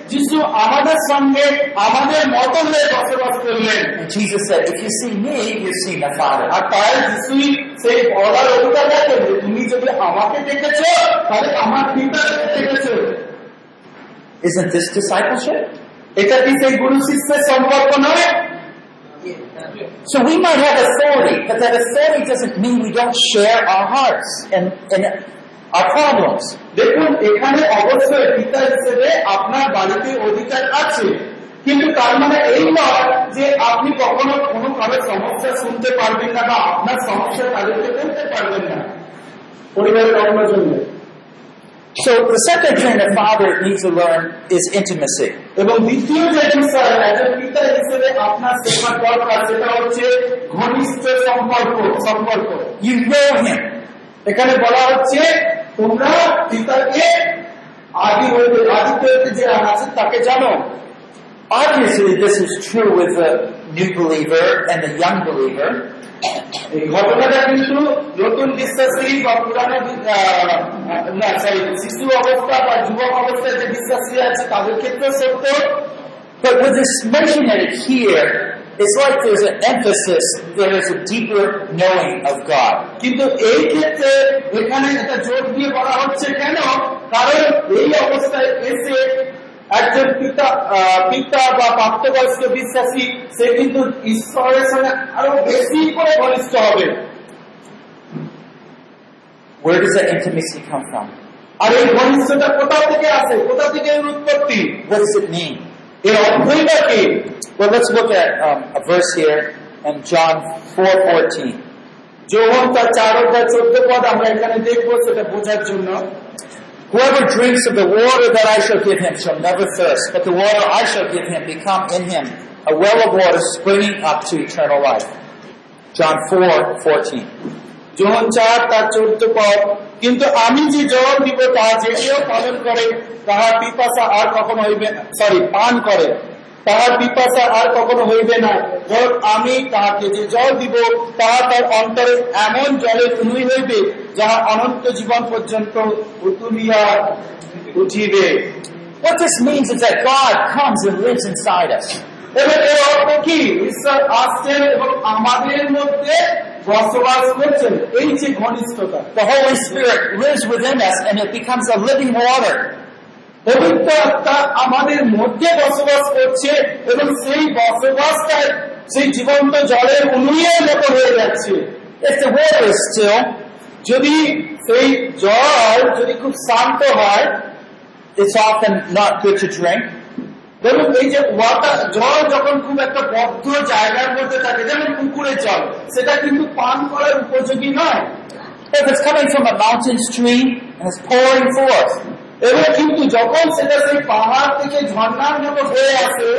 যিশু আমাদের সঙ্গে আমাদের মত হয়ে বসবাস করলেন and Jesus said, If you see me, you've seen the Father. আর তাই যিশুই সেই বলার অধিকার রাখেন যে তুমি যদি আমাকে দেখেছো তাহলে আমার পিতাকে দেখেছো Isn't this discipleship? এটা কি সেই গুরু শিষ্যের সম্পর্ক নয় So we might have authority, but that authority doesn't mean we don't share our hearts and, and দেখুন এখানে অবশ্যই পিতা হিসেবে আপনার বাড়িতে অধিকার আছে। কিন্তু তার মানে এই নয় যে আপনি কখনো কোনো কারও সমস্যা শুনতে পারবেন না বা আপনার সমস্যা তাদেরকে বলতে পারবেন না। পরিবারের অন্য জন্য। So the second thing a father needs to learn is intimacy. এবং দ্বিতীয় যে বিষয় একজন পিতা হিসেবে আপনার শেখার দরকার সেটা হচ্ছে ঘনিষ্ঠ সম্পর্ক সম্পর্ক। You know him. এখানে বলা হচ্ছে তোমরা পিতাকে আদি হইতে আদিত্য হইতে যে আছে তাকে জানো। Obviously, this is true with the new believer and the young believer. এই ঘটনাটা কিন্তু নতুন বিশ্বাসী বা পুরানো বি- আহ, না সরি শিশু অবস্থা বা যুবক অবস্থায় যে বিশ্বাসী আছে তাদের ক্ষেত্রে সত্য। But with this mentioning it here, it's like there's an emphasis, there is a deeper knowing of God. কিন্তু এই ক্ষেত্রে এখানে এটা জোর দিয়ে বলা হচ্ছে কেন কারণ এই অবস্থায় এসে একজন পিতা আহ, পিতা বা প্রাপ্তবয়স্ক বিশ্বাসী সে কিন্তু ঈশ্বরের সঙ্গে আরও বেশি করে ঘনিষ্ঠ হবে Where does that intimacy come from? আর এই ঘনিষ্ঠতা কোথা থেকে আসে কোথা থেকে এর উৎপত্তি What does it mean? এর অর্থই বা কি Well, let's look at um, a verse here in John 4:14. যৌবন তার চার অধ্যায় চোদ্দ পদ আমরা এখানে দেখবো সেটা বোঝার জন্য Whoever drinks of the water that I shall give him shall never thirst, but the water I shall give him become in him a well of water springing up to eternal life. John 4:14. যৌবন চার, তার চোদ্দ পদ কিন্তু আমি যে জল দিব তা যে কেউ পালন করে, তাহার পিপাসা আর কখনো হইবে সরি পান করে। তাহার পিপাসা আর কখনো হইবে না। ধর আমি তাহাকে যে জল দিব, তাহা তার অন্তরে এমন জলের অনুই হইবে, যাহা অনন্ত জীবন পর্যন্ত উতুলিয়া উঠিবে। What this means is that God comes and lives inside us. এবং এর অর্থ কি? ঈশ্বর আসছেন এবং আমাদের মধ্যে বসবাস করছেন এই যে ঘনিষ্ঠতা The Holy Spirit lives within us and it becomes a living water. পবিত্র আত্মা আমাদের মধ্যে বসবাস করছে এবং সেই বসবাসটা সেই জীবন্ত জলের অনুয়ের মতো হয়ে যাচ্ছে If the water is still, যদি সেই জল যদি খুব শান্ত হয় it's often not good to drink. দেখুন এই যে ওয়াটার জল যখন খুব একটা বদ্ধ জায়গার মধ্যে থাকে যেমন পুকুরে জল সেটা কিন্তু পান করার উপযোগী নয় এবং কিন্তু যখন সেটা সেই পাহাড় থেকে ঝর্ণার মতো হয়ে আসে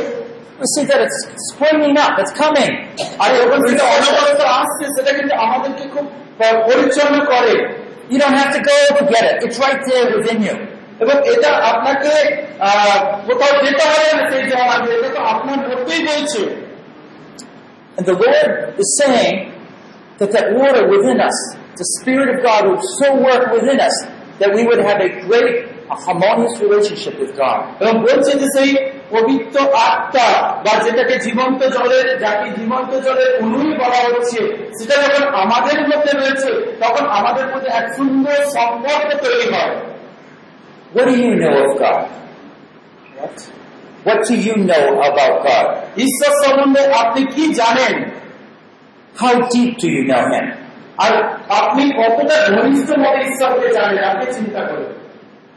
আমাদেরকে খুব পরিচ্ছন্ন করে You don't have to go to get it. It's right there within. এবং এটা আপনাকে কোথাও যেতে হবে না সেই জল আগে এটা তো আপনার মধ্যেই রয়েছে And the Lord is saying that that water within us, the Spirit of God will so work within us that we would have a great, a harmonious relationship with God. এবং বলছে যে সেই পবিত্র আত্মা বা যেটাকে জীবন্ত জলের যাকে জীবন্ত জলের অনুই বলা হচ্ছে সেটা যখন আমাদের মধ্যে রয়েছে তখন আমাদের মধ্যে এক সুন্দর সম্পর্ক তৈরি হয় What do you know of God? What do you know about God? ঈশ্বর সম্বন্ধে আপনি কি জানেন How deep do you know Him? আর আপনি কতটা ঘনিষ্ঠ ভাবে ঈশ্বরকে জানেন আপনি চিন্তা করেন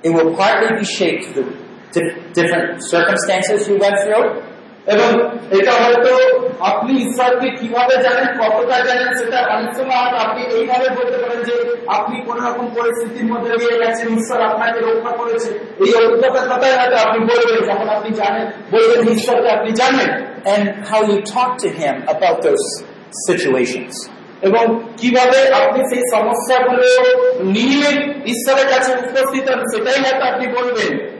It will partly be shaped through di- different circumstances you went through, এবং এটা হয়তো আপনি ঈশ্বরকে কীভাবে জানেন কতটা জানেন সেটা অনেক সময় আপনি এইভাবে বলতে পারেন যে আপনি কোন রকম পরিস্থিতির মধ্যে দিয়ে গেছেন ঈশ্বর আপনাকে রক্ষা করেছে। এই অভিজ্ঞতার কথাই হয়তো আপনি বলবেন যখন আপনি জানেন বলবেন ঈশ্বরকে আপনি জানেন। And how you talk to Him about those situations. এবং কীভাবে আপনি সেই সমস্যাগুলো নিয়ে ঈশ্বরের কাছে উপস্থিত হন সেটাই হয়তো আপনি বলবেন।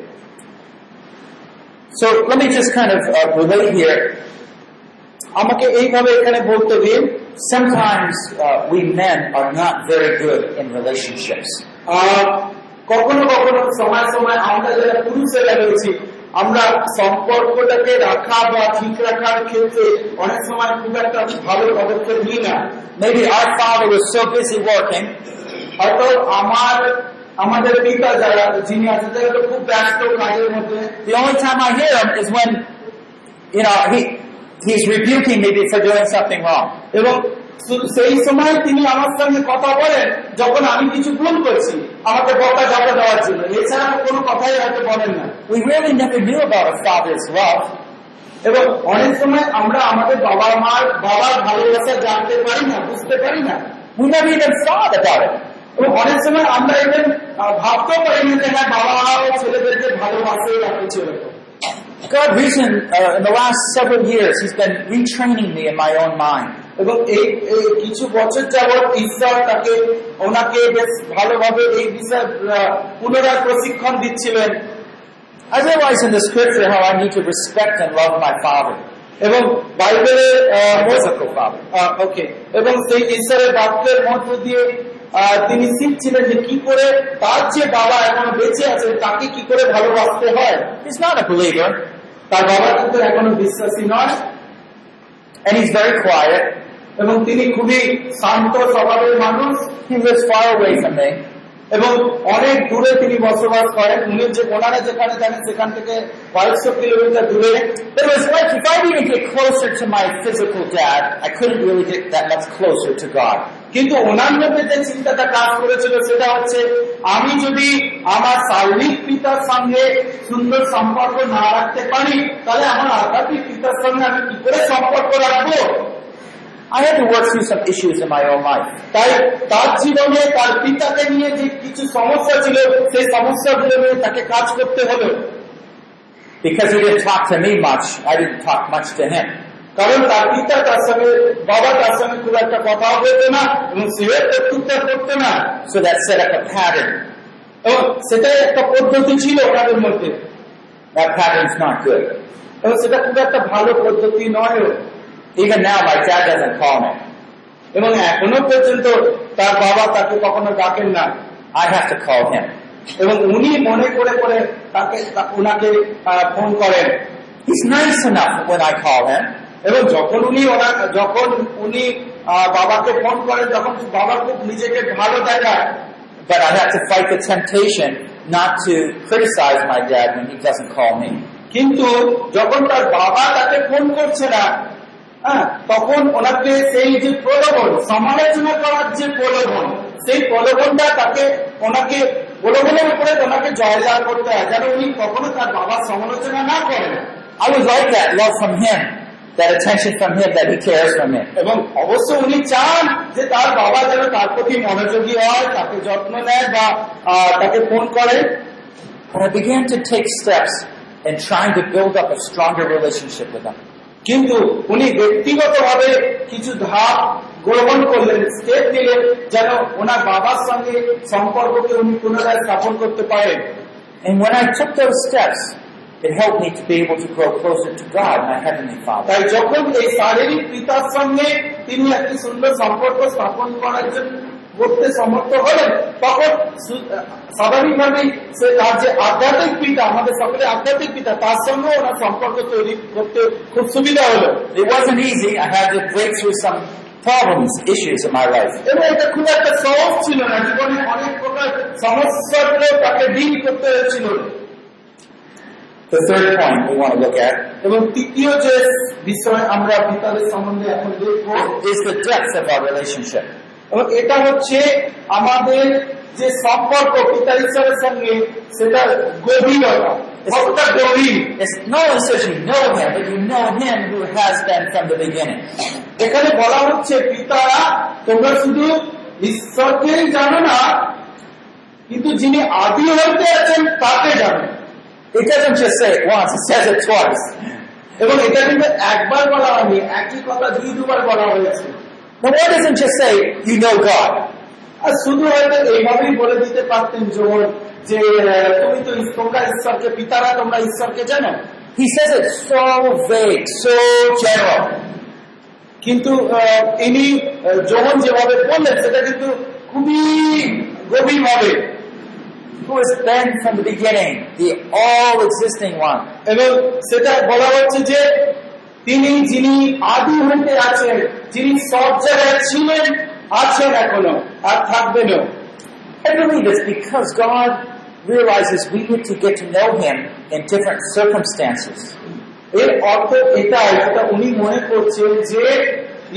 So let me just kind of uh, relate here. আমাকে এইভাবে এখানে বলতে দিন Sometimes uh, we men are not very good in relationships. আর কখনো কখনো সময় সময় আমরা যারা পুরুষেরা রয়েছি আমরা সম্পর্কটাকে রাখা বা ঠিক রাখার ক্ষেত্রে অনেক সময় খুব একটা ভালো পদক্ষেপ নিই না Maybe our father was so busy working হয়তো আমার আমাদের পিতা যারা যিনি আছেন তারা তো খুব ব্যস্ত কাজের মধ্যে The only time I hear him is when, you know, he he's rebuking me for doing something wrong. এবং সেই সময় তিনি আমার সঙ্গে কথা বলেন যখন আমি কিছু ভুল করছি আমাকে বকা জবা দেওয়ার জন্য এছাড়া কোনো কথাই হয়তো বলেন না We really never knew about a father's love. এবং অনেক সময় আমরা আমাদের বাবা মার বাবার ভালোবাসা জানতে পারি না বুঝতে পারি না We never even thought about it. এবং অনেক সময় আমরা even আহ, ভাবতেও পারি যে হ্যাঁ বাবা ছেলেদেরকে ভালোবাসে এরকম God, reason uh, in the last several years, He's been retraining me in my own mind. এবং এই এই কিছু বছর যাবৎ ঈশ্বর তাকে ওনাকে বেশ ভালোভাবে এই বিষয়ে পুনরায় প্রশিক্ষণ দিচ্ছিলেন I realize in the Scripture how I need to respect and love my father, এবং বাইবেলের. ওকে এবং সেই ঈশ্বরের বাক্যের মধ্য দিয়ে তিনি শিখছিলেন যে কি করে তার যে বাবা এখন বেঁচে আছে, তাকে কি করে ভালোবাসতে হয়। তার বাবা কিন্তু এখনও বিশ্বাসী নয়। এবং তিনি খুবই শান্ত স্বভাবের মানুষ। এবং অনেক দূরে তিনি বসবাস করেন। উনি যে ওনারা যেখানে জানেন সেখান থেকে কয়েকশো কিলোমিটার দূরে। There was much. কিন্তু মধ্যে যে চিন্তাটা কাজ করেছিল সেটা হচ্ছে আমি যদি আমার শারীরিক পিতার সঙ্গে সুন্দর সম্পর্ক না রাখতে পারি তাহলে আমার আধ্যাত্মিক পিতার সঙ্গে আমি কি করে সম্পর্ক রাখব I had to work through some issues in my own life. তাই তার জীবনে তার পিতাকে নিয়ে যে কিছু সমস্যা ছিল সেই সমস্যাগুলো নিয়ে তাকে কাজ করতে হলো Because he didn't talk to me much, I didn't talk much to him. কারণ তার পিতা তার সঙ্গে বাবা তার সঙ্গে খুব একটা কথা বলতো না এবং সে প্রত্যুত্তর করতো না। এবং সেটাই একটা পদ্ধতি ছিল ওনাদের মধ্যে। সেটা খুব একটা ভালো পদ্ধতি নয় Even now, my dad doesn't call me. এবং এখনও পর্যন্ত তার বাবা তাকে কখনো ডাকেন না। I have to call him. এবং উনি মনে করে করে তাকে ওনাকে ফোন করেন। Nice enough when I call him, এবং যখন উনি যখন উনি বাবাকে ফোন করেন যখন বাবা খুব নিজেকে ভালো দেখায় not to criticize my dad when he doesn't call me. কিন্তু যখন তার বাবা তাকে ফোন করছে না তখন ওনাকে সেই যে প্রলোভন সমালোচনা করার যে প্রলোভন সেই প্রলোভনটা তাকে ওনাকে প্রলোভনের উপরে ওনাকে জয়লাভ করতে হয়। যেন উনি কখনো তার বাবার সমালোচনা না করেন। I would like that love from him, that attention from him, that he cares for me. এবং অবশ্য উনি চান যে তার বাবা যেন তার প্রতি মনোযোগী হয় তাকে যত্ন নেয় বা তাকে ফোন করে I began to take steps in trying to build up a stronger relationship with him. কিন্তু উনি ব্যক্তিগতভাবে কিছু ধাপ গ্রহণ করলেন স্টেপ নিলেন যেন ওনার বাবার সঙ্গে সম্পর্ককে উনি পুনরায় স্থাপন করতে পারেন And when I took those steps, it helped me to be able to grow closer to God, my Heavenly Father. তাই যখন এই শারীরিক পিতার সঙ্গে তিনি একটি সুন্দর সম্পর্ক স্থাপন করার জন্য করতে সমর্থ হলেন তখন স্বাভাবিকভাবেই সে তার যে আধ্যাত্মিক পিতা আমাদের সকলে আধ্যাত্মিক পিতা তার সঙ্গে ওনার সম্পর্ক তৈরি করতে খুব সুবিধা হলো It wasn't easy. I had to break through some problems, issues in my life. এবং এটা খুব একটা সহজ ছিল না জীবনে অনেক প্রকার সমস্যাগুলো তাকে ডিল করতে হয়েছিল The third point we want to look at এবং তৃতীয় যে বিষয় আমরা পিতাদের সম্বন্ধে এখন দেখব is the depth of our relationship. এবং এটা হচ্ছে আমাদের যে সম্পর্ক পিতা ঈশ্বরের সঙ্গে সেটা গভীরতা কতটা গভীর no one says you know him, but you know him who has been from the beginning. এখানে বলা হচ্ছে পিতারা তোমরা শুধু ঈশ্বরকেই জানো না কিন্তু যিনি আদি হইতে আছেন তাকে জানো It doesn't just say it once, it says it twice. এবং এটা কিন্তু একবার বলা হয়নি একই কথা দুই দুবার বলা হয়েছে The word doesn't just say you know God. আর শুধু হয়তো এইভাবেই বলে দিতে পারতেন যেমন যে তুমি তো তোমরা ঈশ্বরকে পিতারা তোমরা ঈশ্বরকে জানো He says it so vague, so general. কিন্তু ইনি যখন যেভাবে বললেন সেটা কিন্তু খুবই গভীর ভাবে Who has been from the beginning, the all existing one. এবং সেটা বলা হচ্ছে যে তিনি যিনি আদি হইতে আছেন যিনি সব জায়গায় ছিলেন আছেন এখনো আর থাকবেনও I believe it's because God realizes we need to get to know Him in different circumstances. এর অর্থ এটাই যেটা উনি মনে করছেন যে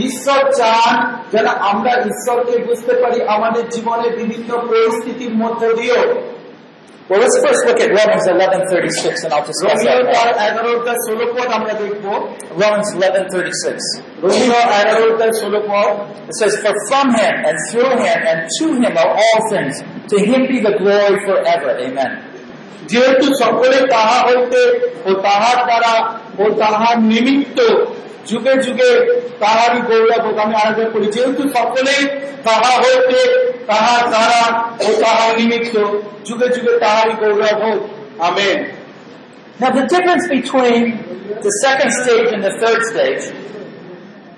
ঈশ্বর চান যেন আমরা ঈশ্বরকে বুঝতে পারি আমাদের জীবনে বিভিন্ন পরিস্থিতির মধ্যে দিয়েও Well, let's first look at Romans 11:36, and I'll discuss Romeo that. তার more. এগারোটা ষোলো পদ আমরা দেখবো Romans 11:36. রোমিও এগারোটা ষোলো পদ It says, "For from Him and through Him and to Him are all things. To Him be the glory forever." Amen. যেহেতু সকলে তাহা হইতে ও তাহার দ্বারা ও তাহার নিমিত্ত যুগে যুগে তাহারই গৌরব আমি আরেকবার করি যেহেতু সকলেই তাহা হইতে তাহার দ্বারা ও তাহার নিমিত্ত যুগে যুগে তাহারই গৌরব হোক। Amen. Now, the difference between the second stage and the third stage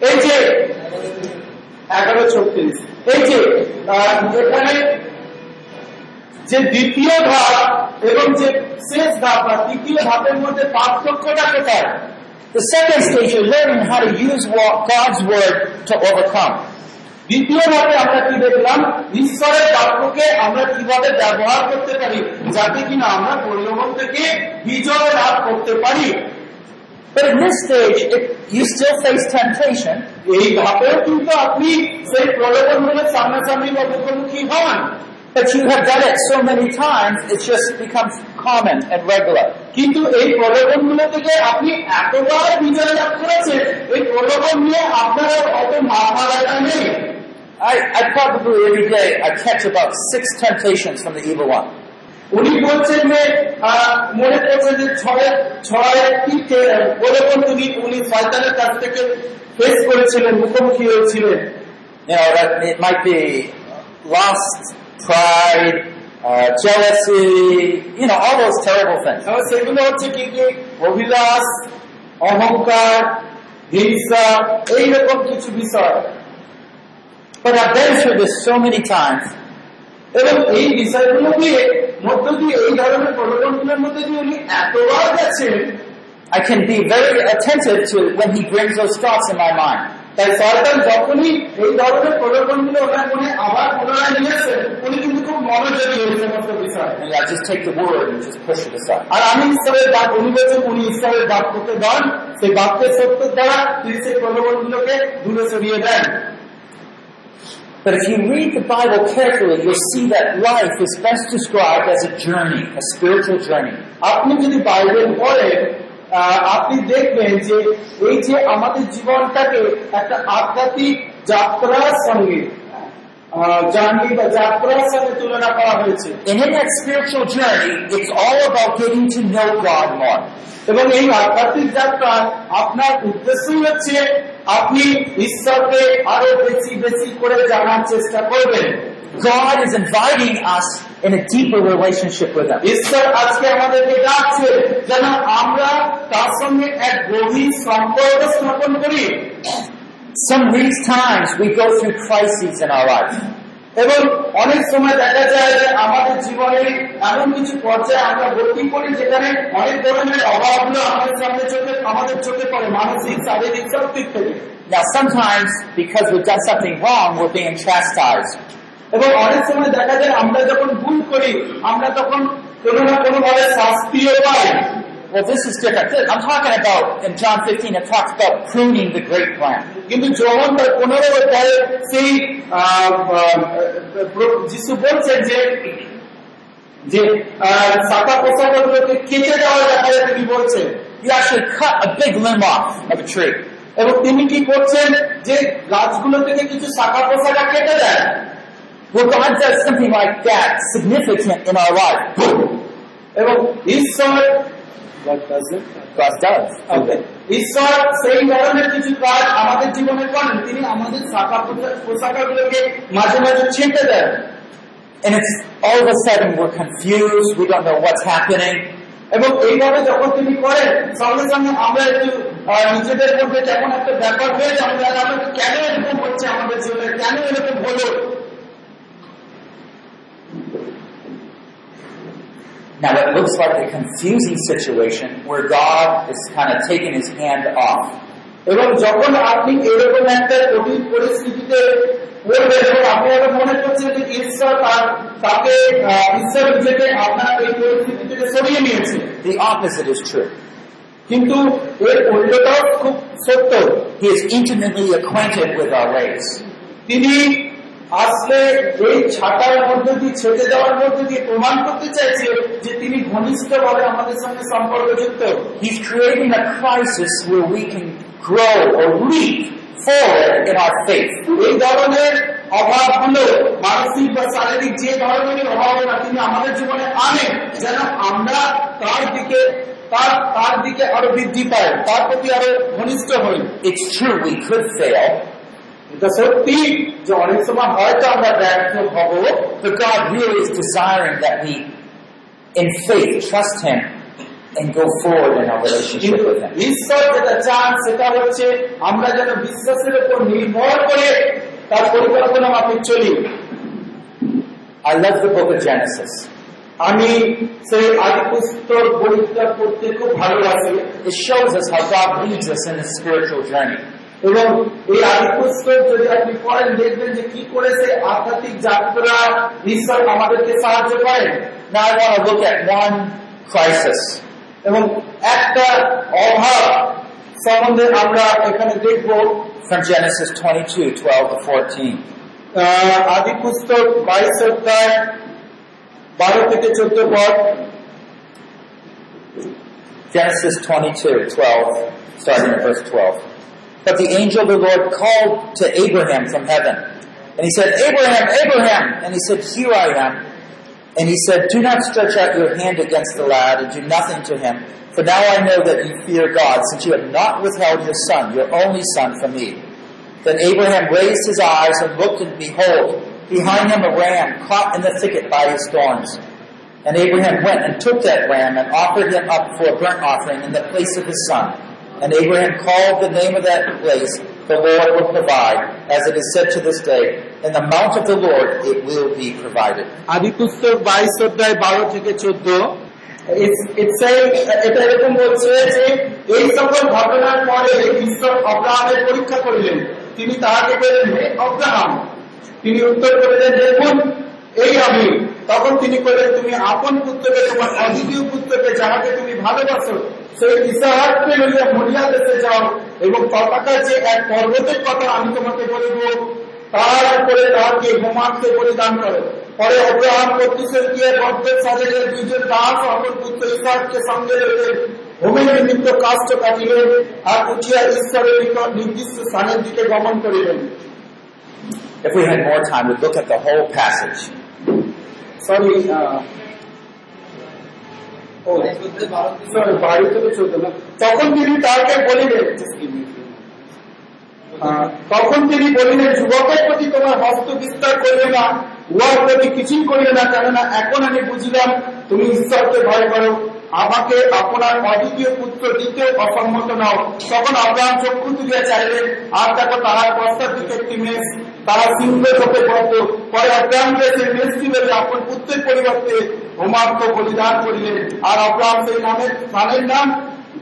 এই যে এগারো ছত্রিশ এই যে এখানে যে দ্বিতীয় ধাপ এবং যে শেষ ধাপ বা তৃতীয় ধাপের মধ্যে পার্থক্যটা কোথায়? The second stage, you're learning how to use God's word to overcome. দ্বিতীয় ধাপে আমরা কি দেখলাম? ঈশ্বরের বাক্যকে আমরা কীভাবে ব্যবহার করতে পারি? যাতে কিনা আমরা পরিবহন থেকে বিজয় লাভ করতে পারি। But in this stage, it, you still face temptation, এই ধাপেও কিন্তু আপনি সেই প্রলোভনগুলোর সামনাসামনি মুখোমুখি হন? but you have done it so many times, it just becomes common and regular. কিন্তু এই প্রলোভনগুলো থেকে আপনি এতবার বিজয় লাভ করেছেন এই প্রলোভন নিয়ে আপনার আর অত মাথা ব্যথা নেই I, I probably every day I catch about six temptations from the evil one. উনি বলছেন যে আহ, মনে করছেন যে ছয় ছয়টি কে- প্রলোভন তিনি উনি শয়তানের কাছ থেকে ফেস করেছিলেন মুখোমুখি হয়েছিলেন You know, that it might be lust, pride, uh, jealousy, you know, all those terrible things. এবং সেগুলো হচ্ছে কি কি অভিলাষ অহংকার হিংসা এইরকম কিছু বিষয় But I've been through this so many times এবং এই বিষয়গুলো দিয়ে মধ্য দিয়ে এই ধরনের প্রলোভনগুলোর মধ্যে দিয়ে উনি এতবার গেছেন I can be very attentive to when he brings those thoughts in my mind. তাই শয়তান যখনই এই ধরনের প্রলোভনগুলো ওনার মনে আবার পুনরায় নিয়েছে উনি কিন্তু খুব মনোযোগী এই সমস্ত বিষয় And I just take the word and just push it aside. আর আমি ঈশ্বরের বাক উনি বলছেন উনি ঈশ্বরের বাক্যকে দেন সেই বাক্যের সত্যের দ্বারা তিনি সেই প্রলোভনগুলোকে দূরে সরিয়ে দেন But if you read the Bible carefully, you'll see that life is best described as a journey, a spiritual journey. আপনি যদি বাইবেল পড়েন আহ, আপনি দেখবেন যে এই যে আমাদের জীবনটাকে একটা আধ্যাত্মিক যাত্রার সঙ্গে জার্নি বা যাত্রার সঙ্গে তুলনা করা হয়েছে in that spiritual journey, it's all about getting to know God more. এবং এই আধ্যাত্মিক যাত্রা আপনার উদ্দেশ্যই হচ্ছে আপনি ঈশ্বরকে আরও বেশি বেশি করে জানার চেষ্টা করবেন God is inviting us in a deeper relationship with Him. ঈশ্বর আজকে আমাদেরকে ডাকছে যেন আমরা তার সঙ্গে এক গভীর সম্পর্ক স্থাপন করি Some of these times we go through crises in our life. এবং অনেক সময় দেখা যায় যে আমাদের জীবনে এমন কিছু পর্যায়ে আমরা গতি করি যেখানে অনেক ধরনের অভাবগুলো আমাদের সামনে চোখে আমাদের চোখে পড়ে মানসিক শারীরিক সব দিক থেকে Now sometimes because we've done something wrong, we're being chastised. এবং অনেক সময় দেখা যায় আমরা যখন ভুল করি আমরা তখন কোনো না কোনো ভাবে শাস্তিও পাই Well, this is different. I'm talking about, in John 15, it talks about pruning the great plant. কিন্তু যখন পনেরো অধ্যায়ে সেই যিশু বলছেন যে যে শাখা পোশাকগুলোকে কেটে দেওয়ার ব্যাপারে তিনি বলছেন You actually cut a big limb off of a tree. এবং তিনি কি করছেন যে গাছগুলো থেকে কিছু শাখা পোশাকা কেটে দেন Well, God does something like that, significant in our life. এবং ঈশ্বর God does. Okay. ঈশ্বর সেই ধরনের কিছু কাজ আমাদের জীবনে করেন তিনি আমাদের শাখা পোশাকাগুলোকে মাঝে মাঝে ছেঁটে দেন And it's all of a sudden we're confused, we don't know what's happening. এবং এইভাবে যখন তিনি করেন সঙ্গে সঙ্গে আমরা একটু আহ, নিজেদের মধ্যে যেমন একটা ব্যাপার হয়ে যায় আমরা আমরা কেন এরকম হচ্ছে আমাদের জীবনে কেন এরকম হলো Now it looks like a confusing situation where God is kind of taking his hand off. এবং যখন আপনি এরকম একটা কঠিন পরিস্থিতিতে পড়বেন এবং আপনি আরো মনে করছেন যে ঈশ্বর তার তাকে আহ, ঈশ্বর নিজেকে আপনার এই পরিস্থিতি থেকে সরিয়ে নিয়েছে The opposite is true. কিন্তু এর উল্টোটাও খুব সত্য He is intimately acquainted with our ways. তিনি আসলে এই ছাটার মধ্যে দিয়ে ছেটে দেওয়ার মধ্যে দিয়ে প্রমাণ করতে চাইছে যে তিনি ঘনিষ্ঠভাবে আমাদের সঙ্গে সম্পর্কযুক্ত. এই ধরনের মানসিক বা শারীরিক যে ধরনের অভাব না তিনি আমাদের জীবনে আনেন যেন আমরা তার দিকে তার তার দিকে আরও বৃদ্ধি পাই তার প্রতি আরও ঘনিষ্ঠ হই It's true we could fail, এটা সত্যি যে অনেক সময় হয়তো আমরা ব্যর্থ হব but God really is desiring that we, in faith, trust Him and go forward in our relationship কিন্তু with Him. ঈশ্বর যেটা চান সেটা হচ্ছে আমরা যেন বিশ্বাসের উপর নির্ভর করে তার পরিকল্পনা মাফিক চলি I love the book of Genesis. আমি সেই আদি পুস্তক বইটা পড়তে খুব ভালোবাসি It shows us how God leads us in a spiritual journey. এবং এই আদিপুস্তক যদি আপনি পড়েন দেখবেন যে কি করেছে আধ্যাত্মিক যাত্রা ঈশ্বর আমাদেরকে সাহায্য করেন at one crisis. এবং একটা অভাব সম্বন্ধে আমরা এখানে দেখব from Genesis 22, 12 to 14. আহ, আদি পুস্তক বাইশ অধ্যায় বারো থেকে চোদ্দ পদ Genesis 22, 12, starting at verse 12. But the angel of the Lord called to Abraham from heaven. And he said, Abraham, Abraham! And he said, Here I am. And he said, Do not stretch out your hand against the lad and do nothing to him. For now I know that you fear God, since you have not withheld your son, your only son, from me. Then Abraham raised his eyes and looked, and behold, behind him a ram caught in the thicket by his thorns. And Abraham went and took that ram and offered him up for a burnt offering in the place of his son. And Abraham called the name of that place, The Lord will provide, as it is said to this day, In the mount of the Lord it will be provided. আদি পুস্তক বাইশ অধ্যায় বারো থেকে চোদ্দ। এটা এরকম বলছে যে এই সকল ঘটনার পরে ঈশ্বর অব্রাহামের পরীক্ষা করলেন। তিনি তাহাকে বললেন হে অব্রাহাম! তিনি উত্তর করিলেন দেখুন এই আমি। তখন তিনি কইলেন তুমি আপন পুত্রকে তোমার অদ্বিতীয় পুত্রকে যাহাকে তুমি ভালোবাসো সেই ইসাহাককে লইয়া মরিয়া দেশে যাও এবং পতাকা যে এক পর্বতের কথা আমি তোমাকে বলিব তার উপরে তাহাকে হোমার্থে পরিধান করো পরে অব্রাহাম কর্তৃশের গিয়ে বদ্ধ শরীরের দুইজন দাস অপর পুত্র ইসাহাককে সঙ্গে লইলেন হোমের নিমিত্ত কাষ্ট কাটিলেন আর উঠিয়া ঈশ্বরের নিকট নির্দিষ্ট স্থানের দিকে গমন করিলেন If we had more time, we'd look at the whole passage. Sorry ও না। তখন তিনি তাকে বলিলেন তখন তিনি বলিলেন যুবকের প্রতি তোমার হস্ত বিস্তার করবে না উহার প্রতি কিছুই করিবে না কেননা এখন আমি বুঝিলাম তুমি ঈশ্বরকে ভয় করো। আমাকে আপনার অদ্বিতীয় পুত্র দিতে অসম্মত নাও। তখন আব্রাহাম চক্ষু তুলিয়া চাইলেন আর দেখো তাহার পশ্চাৎ দিকে একটি মেষ তারা সিংহ চোখে পড়ত পরে আব্রাহামকে সেই মেষটি বেড়ে আপন পুত্রের পরিবর্তে হোমার্থ বলিদান করিলেন আর সেই নামের স্থানের নাম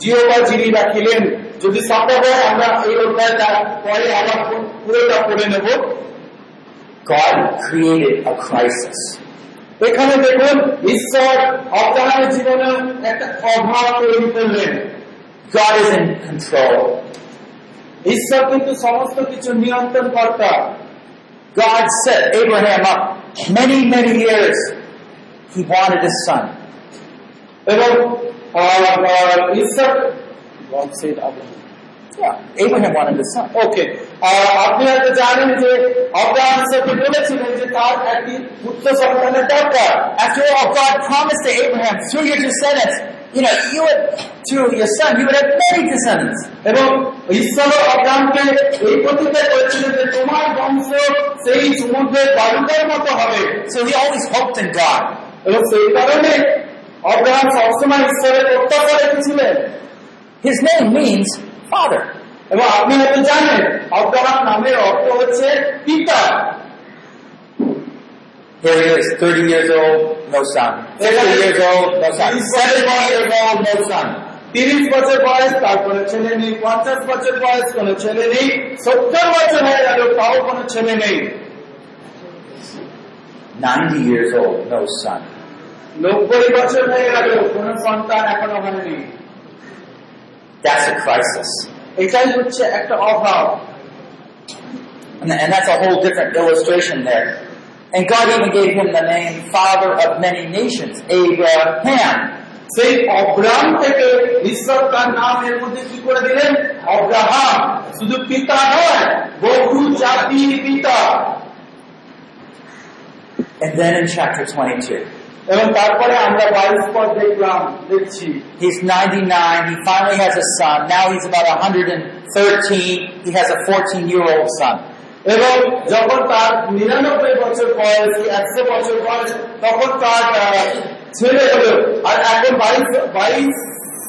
জিওবা জিরি রাখিলেন যদি সম্ভব হয় আমরা এই অধ্যায়টা পরে আবার পুরোটা পড়ে নেব God created a crisis. এখানে দেখুন ঈশ্বর অব্রাহামের জীবনে একটা অভাব তৈরি করলেন God is in control. ঈশ্বর কিন্তু সমস্ত কিছু নিয়ন্ত্রণ কর্তা God set Abraham up many, many years. He wanted a son. এবং আহ, আহ, ঈশ্বর God said Abraham. Yeah, Abraham wanted a son. ওকে আপনি হয়তো জানেন যে অব্রাহাম ঈশ্বরকে বলেছিলেন যে তার একটি পুত্র সন্তানের দরকার After all, God promised to Abraham, through your descendants, you know, you would, through your son, you would have many descendants. এবং ঈশ্বর অব্রাহামকে এই প্রতিজ্ঞা করেছিলেন যে তোমার বংশ সেই সমুদ্রের বালুকার মতো হবে So he always hoped in God. এবং সেই কারণে অব্রাহাম সবসময় ঈশ্বরের প্রত্যাশা রেখেছিলেন His name means father. এবং আপনি হয়তো জানেন অব্রাহাম নামের অর্থ হচ্ছে পিতা Here he is, 30 years old, no son. 50 years old, no son. 70 years old, no son. তিরিশ বছর বয়স তারপরে ছেলে নেই পঞ্চাশ বছর বয়স কোনো ছেলে নেই সত্তর বছর হয়ে গেল তাও কোনো ছেলে নেই 90 years old, no son. নব্বই বছর হয়ে গেল কোনো সন্তান এখনো হয়নি That's a crisis. এটাই হচ্ছে একটা অভাব And, and that's a whole different illustration there. And God even gave him the name Father of Many Nations, Abraham. সেই অব্রাহাম থেকে ঈশ্বর তার নাম এর মধ্যে কি করে দিলেন অব্রাহাম শুধু পিতা নয় বহু জাতির পিতা And then in chapter 22, এবং তারপরে আমরা বাইশ পদ দেখলাম দেখছি he's 99, he finally has a son. Now he's about 113, he has a 14 year old son. এবং যখন তার নিরানব্বই বছর বয়স একশো বছর বয়স তখন তার আহ, ছেলে হলো আর এখন বাইশ বাইশ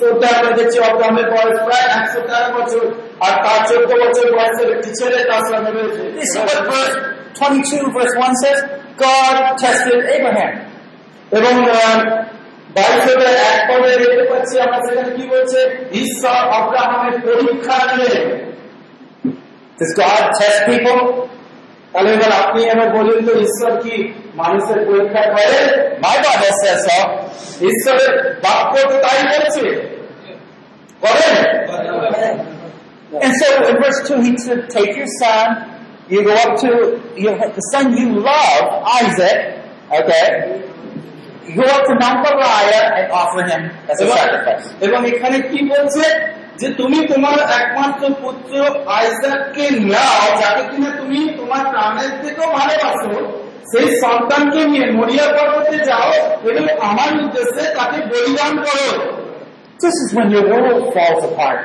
চোদ্দ আমরা দেখছি অব্রাহামের বয়স প্রায় একশো তেরো বছর আর তার চোদ্দ বছর বয়সের একটি ছেলে তার সঙ্গে রয়েছে This is what verse 22 verse 1 says. God tested Abraham. এবং বাইশ এক পদে দেখতে পাচ্ছি আমরা সেখানে কি বলছে ঈশ্বর অব্রাহামের পরীক্ষা নিলেন Does God test people? তাহলে এবার আপনি এবার বলুন তো ঈশ্বর কি মানুষের পরীক্ষা করে My Bible says so. ঈশ্বরের বাক্য তো তাই বলছে করেন And so in verse 2, he said, take your son, you go up to you, the son you love, Isaac, okay? You go up to Mount Moriah and offer him as a sacrifice. এবং এখানে কি বলছে যে তুমি তোমার একমাত্র পুত্র আইজাককে নাও যাকে কিনা তুমি তোমার প্রাণের থেকেও ভালোবাসো সেই সন্তানকে নিয়ে মরিয়া পর্বতে যাও এবং আমার উদ্দেশ্যে তাকে বলিদান করো This is when your world falls apart.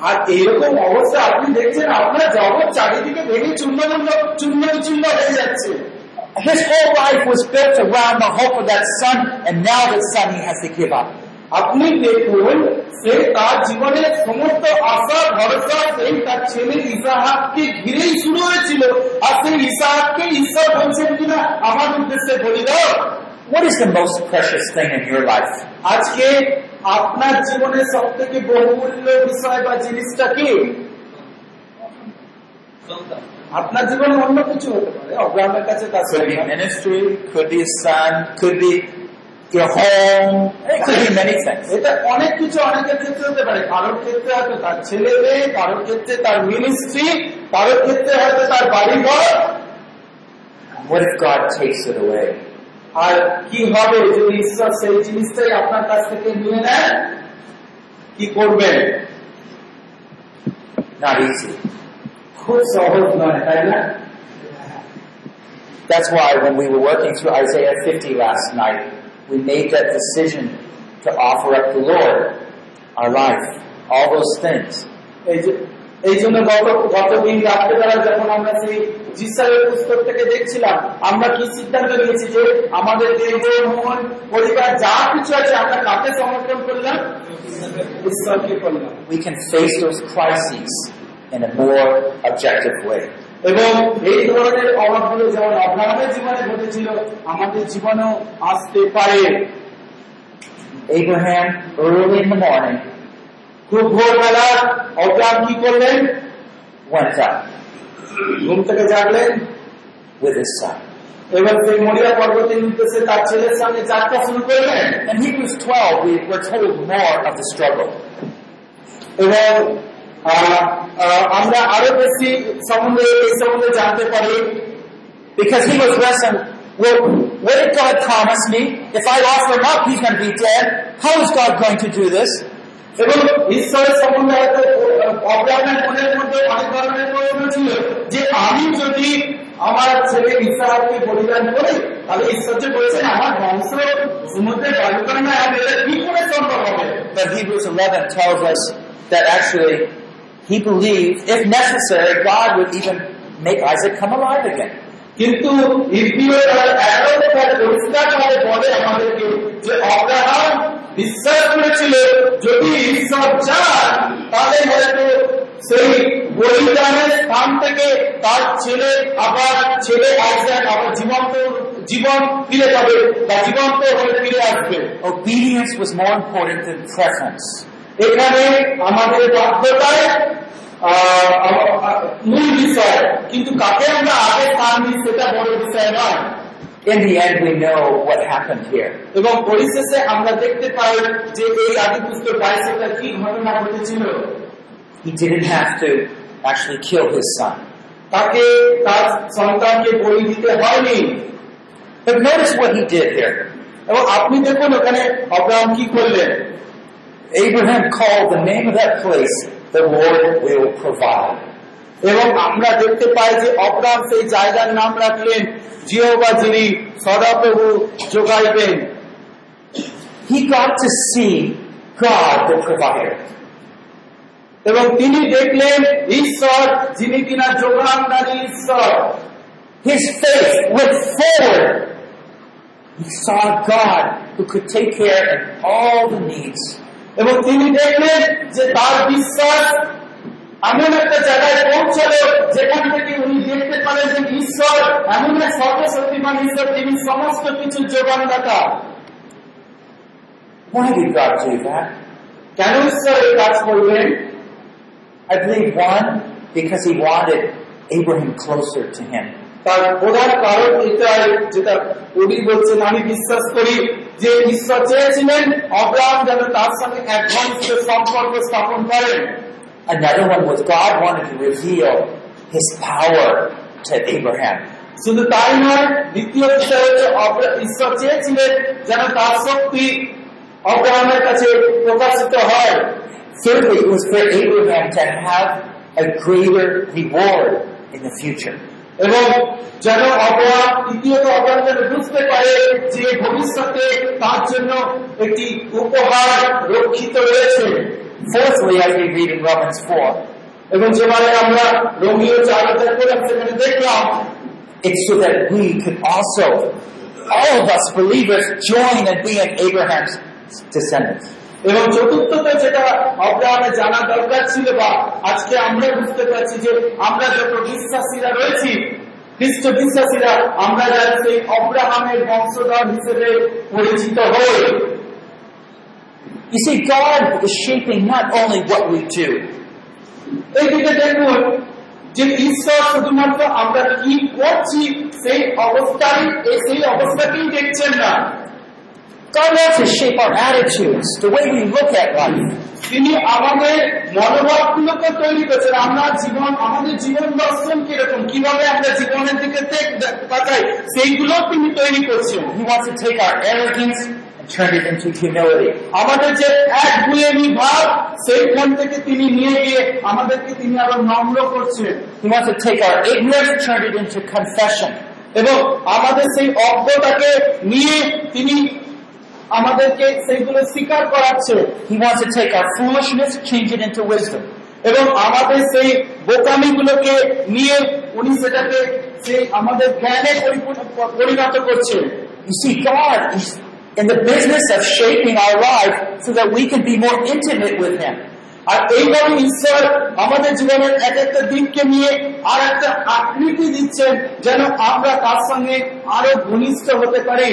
আর এইরকম অবস্থা আপনি দেখছেন আপনার জগৎ চারিদিকে ভেঙে চূর্ণ বিচূর্ণ হয়ে যাচ্ছে। His whole life was built around the hope of that son, and now that son he has to give up. আপনি দেখুন সে তার জীবনের সমস্ত আশা ভরসা সেই তার ছেলে ইসাহাককে ঘিরেই শুরু হয়েছিল। আর সেই ইসাহাককে ঈশ্বর বলছেন কিনা আমার উদ্দেশ্যে বলি দাও। What is the most precious thing in your life? আজকে আপনার জীবনের সব থেকে বহুমূল্য বিষয় বা জিনিসটা কি আপনার জীবনে অন্য কিছু হতে পারে অব্রাহামের কাছে তার Could be সন্তান। ministry, could be a son, could be your home, it could be many things. এটা অনেক কিছু অনেকের ক্ষেত্রে হতে পারে কারোর ক্ষেত্রে হয়তো তার ছেলে মেয়ে কারোর ক্ষেত্রে তার মিনিস্ট্রি কারোর ক্ষেত্রে হয়তো তার বাড়ি ঘর What if God takes it away? আর কি হবে যদি ঈশ্বর সেই জিনিসটাই আপনার কাছ থেকে নিয়ে নেন কি করবেন Not easy. খুব সহজ নয় তাই না That's why when we were working through Isaiah 50 last night, we made that decision to offer up the Lord, our life, all those things. এই যে এই জন্য গত গতদিন রাত্রেবেলা যখন আমরা সেই জিসারের পুস্তক থেকে দেখছিলাম। আমরা কি সিদ্ধান্ত নিয়েছি যে আমাদের দেহ মন পরিবার যা কিছু আছে আমরা কাকে সমর্পণ করলাম? ঈশ্বরকে করলাম। We can face those crises in a more objective way. এবং এই ধরনের অভাবগুলো যেমন অব্রাহামের জীবনে ঘটেছিল আমাদের জীবনেও আসতে পারে। Abraham, early in the morning, খুব ভোরবেলা অব্রাহাম কি করলেন? went up. ঘুম থেকে জাগলেন with his son. এবার সেই মরিয়া পর্বতের উদ্দেশ্যে তার ছেলের সঙ্গে যাত্রা শুরু করলেন In Hebrews 12, we, we're told more of the struggle. এবং আহ, আহ, আমরা আরো বেশি সম্বন্ধে এই সম্বন্ধে জানতে পারি Because he was wrestling, well, what did God promise me? If I offer him up, he's going to be dead. How is God going to do this? এবং ঈশ্বরের সম্বন্ধে হয়তো অব্রাহ্মের মনের মধ্যে অনেক ধরনের প্রশ্ন ছিল যে আমি যদি আমার ছেলে ইসরাহকে বলিদান করি তাহলে ঈশ্বর যে বলেছেন আমার বংশ সমুদ্রে বায়ুকরণ হবে এটা কি করে সম্ভব হবে But Hebrews 11 tells us that actually he believed, if necessary, God would even make Isaac come alive again. কিন্তু ইব্রিয় তার এগারোতে পরিষ্কার ভাবে বলে আমাদেরকে যে অব্রাহাম বিশ্বাস করেছিল যদি ঈশ্বর চান তাহলে হয়তো সেই বলিদানের স্থান থেকে তার ছেলে আবার ছেলে আইসাক আবার জীবন্ত জীবন ফিরে যাবে বা জীবন্ত হয়ে ফিরে আসবে Obedience was more important than preference. এখানে আমাদের বাধ্যতায় মূল বিষয় কিন্তু কাকে আমরা আগে স্থান দিই সেটা বড় বিষয় নয় In the end, we know what happened here. এবং পরিশেষে আমরা দেখতে পাই যে এই আদি পুস্তক বাইশেটা কি ঘটনা ঘটেছিল He didn't have to actually kill his son. তাকে তার সন্তানকে বলি দিতে হয়নি But notice what he did here. এবং আপনি দেখুন ওখানে অব্রাহাম কি করলেন Abraham called the name of that place, the Lord will provide. এবং আমরা দেখতে পাই যে অব্রাহাম সেই জায়গার নাম রাখলেন জিহবা যিনি সদাপ্রভু যোগাইবেন. এবং তিনি দেখলেন ঈশ্বর, যিনি কিনা যোগানদারী ঈশ্বর His went forward. He saw God who could take care of all the needs. এবং তিনি দেখলেন যে তার বিশ্বাস এমন একটা জায়গায় পৌঁছালো যেখান থেকে উনি দেখতে পারেন যে ঈশ্বর এমন এক সর্বশক্তিমান ঈশ্বর তিনি সমস্ত কিছু do that? কেন ঈশ্বর এই কাজ করবেন I believe one, because he wanted Abraham closer to him. আমি বিশ্বাস করি যে ঈশ্বর চেয়েছিলেন যেন তার সঙ্গে সম্পর্ক স্থাপন করেন Another one was God wanted to reveal his power to Abraham. শুধু তাই নয় দ্বিতীয় বিষয় হচ্ছে অব্রা- ঈশ্বর চেয়েছিলেন যেন তার শক্তি অব্রাহামের কাছে প্রকাশিত হয় Thirdly, it was for Abraham to have a greater reward in the future. এবং যেন অব্রাহাম তৃতীয়ত অব্রাহাম যেন বুঝতে পারে যে ভবিষ্যতে তার জন্য একটি উপহার রক্ষিত রয়েছে Fourthly, as we read in Romans 4, এবং যেভাবে আমরা রোমিও চার অধ্যায় করলাম সেখানে দেখলাম it's so that we could also, all of us believers, join in being Abraham's descendants. এবং চতুর্থতে যেটা অব্রাহামে জানা দরকার ছিল বা আজকে আমরা বুঝতে পারছি যে আমরা যত বিশ্বাসীরা রয়েছি খ্রিস্ট বিশ্বাসীরা আমরা যেন সেই অব্রাহামের বংশধর হিসেবে পরিচিত হই You see, God is shaping not only what we do, এইদিকে দেখুন যে ঈশ্বর শুধুমাত্র আমরা কি করছি সেই অবস্থায় এই- সেই অবস্থাকেই দেখছেন না। God wants to shape our attitudes, the way we look at life. তিনি আমাদের মনোভাবগুলোকে তৈরি করেছেন। আমরা জীবন আমাদের জীবন দর্শন কীরকম কীভাবে আমরা জীবনের দিকে দেখ- দেখ- তাকাই সেইগুলো তিনি তৈরি করছেন। He wants to take our arrogance and it into humility. আমাদের যে এক গুয়েমি ভাব সেইখান থেকে তিনি নিয়ে গিয়ে আমাদেরকে তিনি আরও নম্র করছেন He wants to take our ignorance turn it into confession. এবং আমাদের সেই অজ্ঞতাকে নিয়ে তিনি আমাদেরকে সেইগুলো স্বীকার করাচ্ছে He wants to take our foolishness, change it into wisdom. এবং আমাদের সেই বোকামিগুলোকে নিয়ে উনি সেটাকে সেই আমাদের জ্ঞানে পরিণত করছেন You see, God is in the business of shaping our life so that we can be more intimate with Him. আর এইভাবে ঈশ্বর আমাদের জীবনের এক একটা দিককে নিয়ে আর একটা আকৃতি দিচ্ছেন যেন আমরা তার সঙ্গে আরো ঘনিষ্ঠ হতে পারি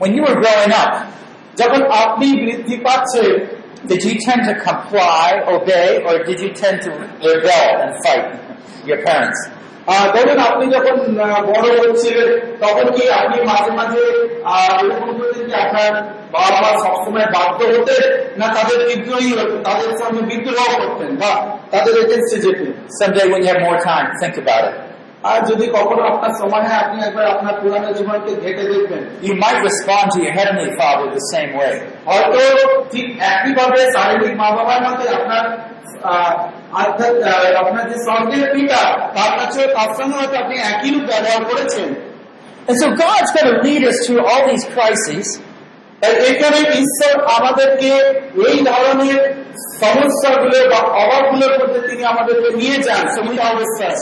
When you were growing up, যখন আপনি বৃদ্ধি পাচ্ছেন did you tend to comply, obey, or did you tend to rebel and fight your parents? ধরুন আপনি যখন বড় হচ্ছিলেন তখন কি আপনি মাঝে মাঝে এরকম করতেন যে আপনার বাবা মা সবসময় বাধ্য হতেন? না তাদের বিদ্রোহী হতেন? তাদের সঙ্গে বিদ্রোহ করতেন? বা তাদের যেতেন? Someday when you have more time, think about it. আর যদি কখনো আপনার সময় হয় আপনি একবার আপনার পুরানো জীবনকে ঘেটে দেখবেন। You might respond to your Heavenly Father the same way. হয়তো ঠিক একইভাবে শারীরিক মা বাবার মধ্যে আপনার আহ, আপনার যে স্বর্গের পিতা তার কাছে তার সঙ্গে হয়তো আপনি একই রূপ ব্যবহার করেছেন। And so God's going to lead us through all these crises. এখানে ঈশ্বর আমাদেরকে এই ধরনের সমস্যাগুলো বা অভাবগুলোর মধ্যে তিনি আমাদেরকে নিয়ে যান।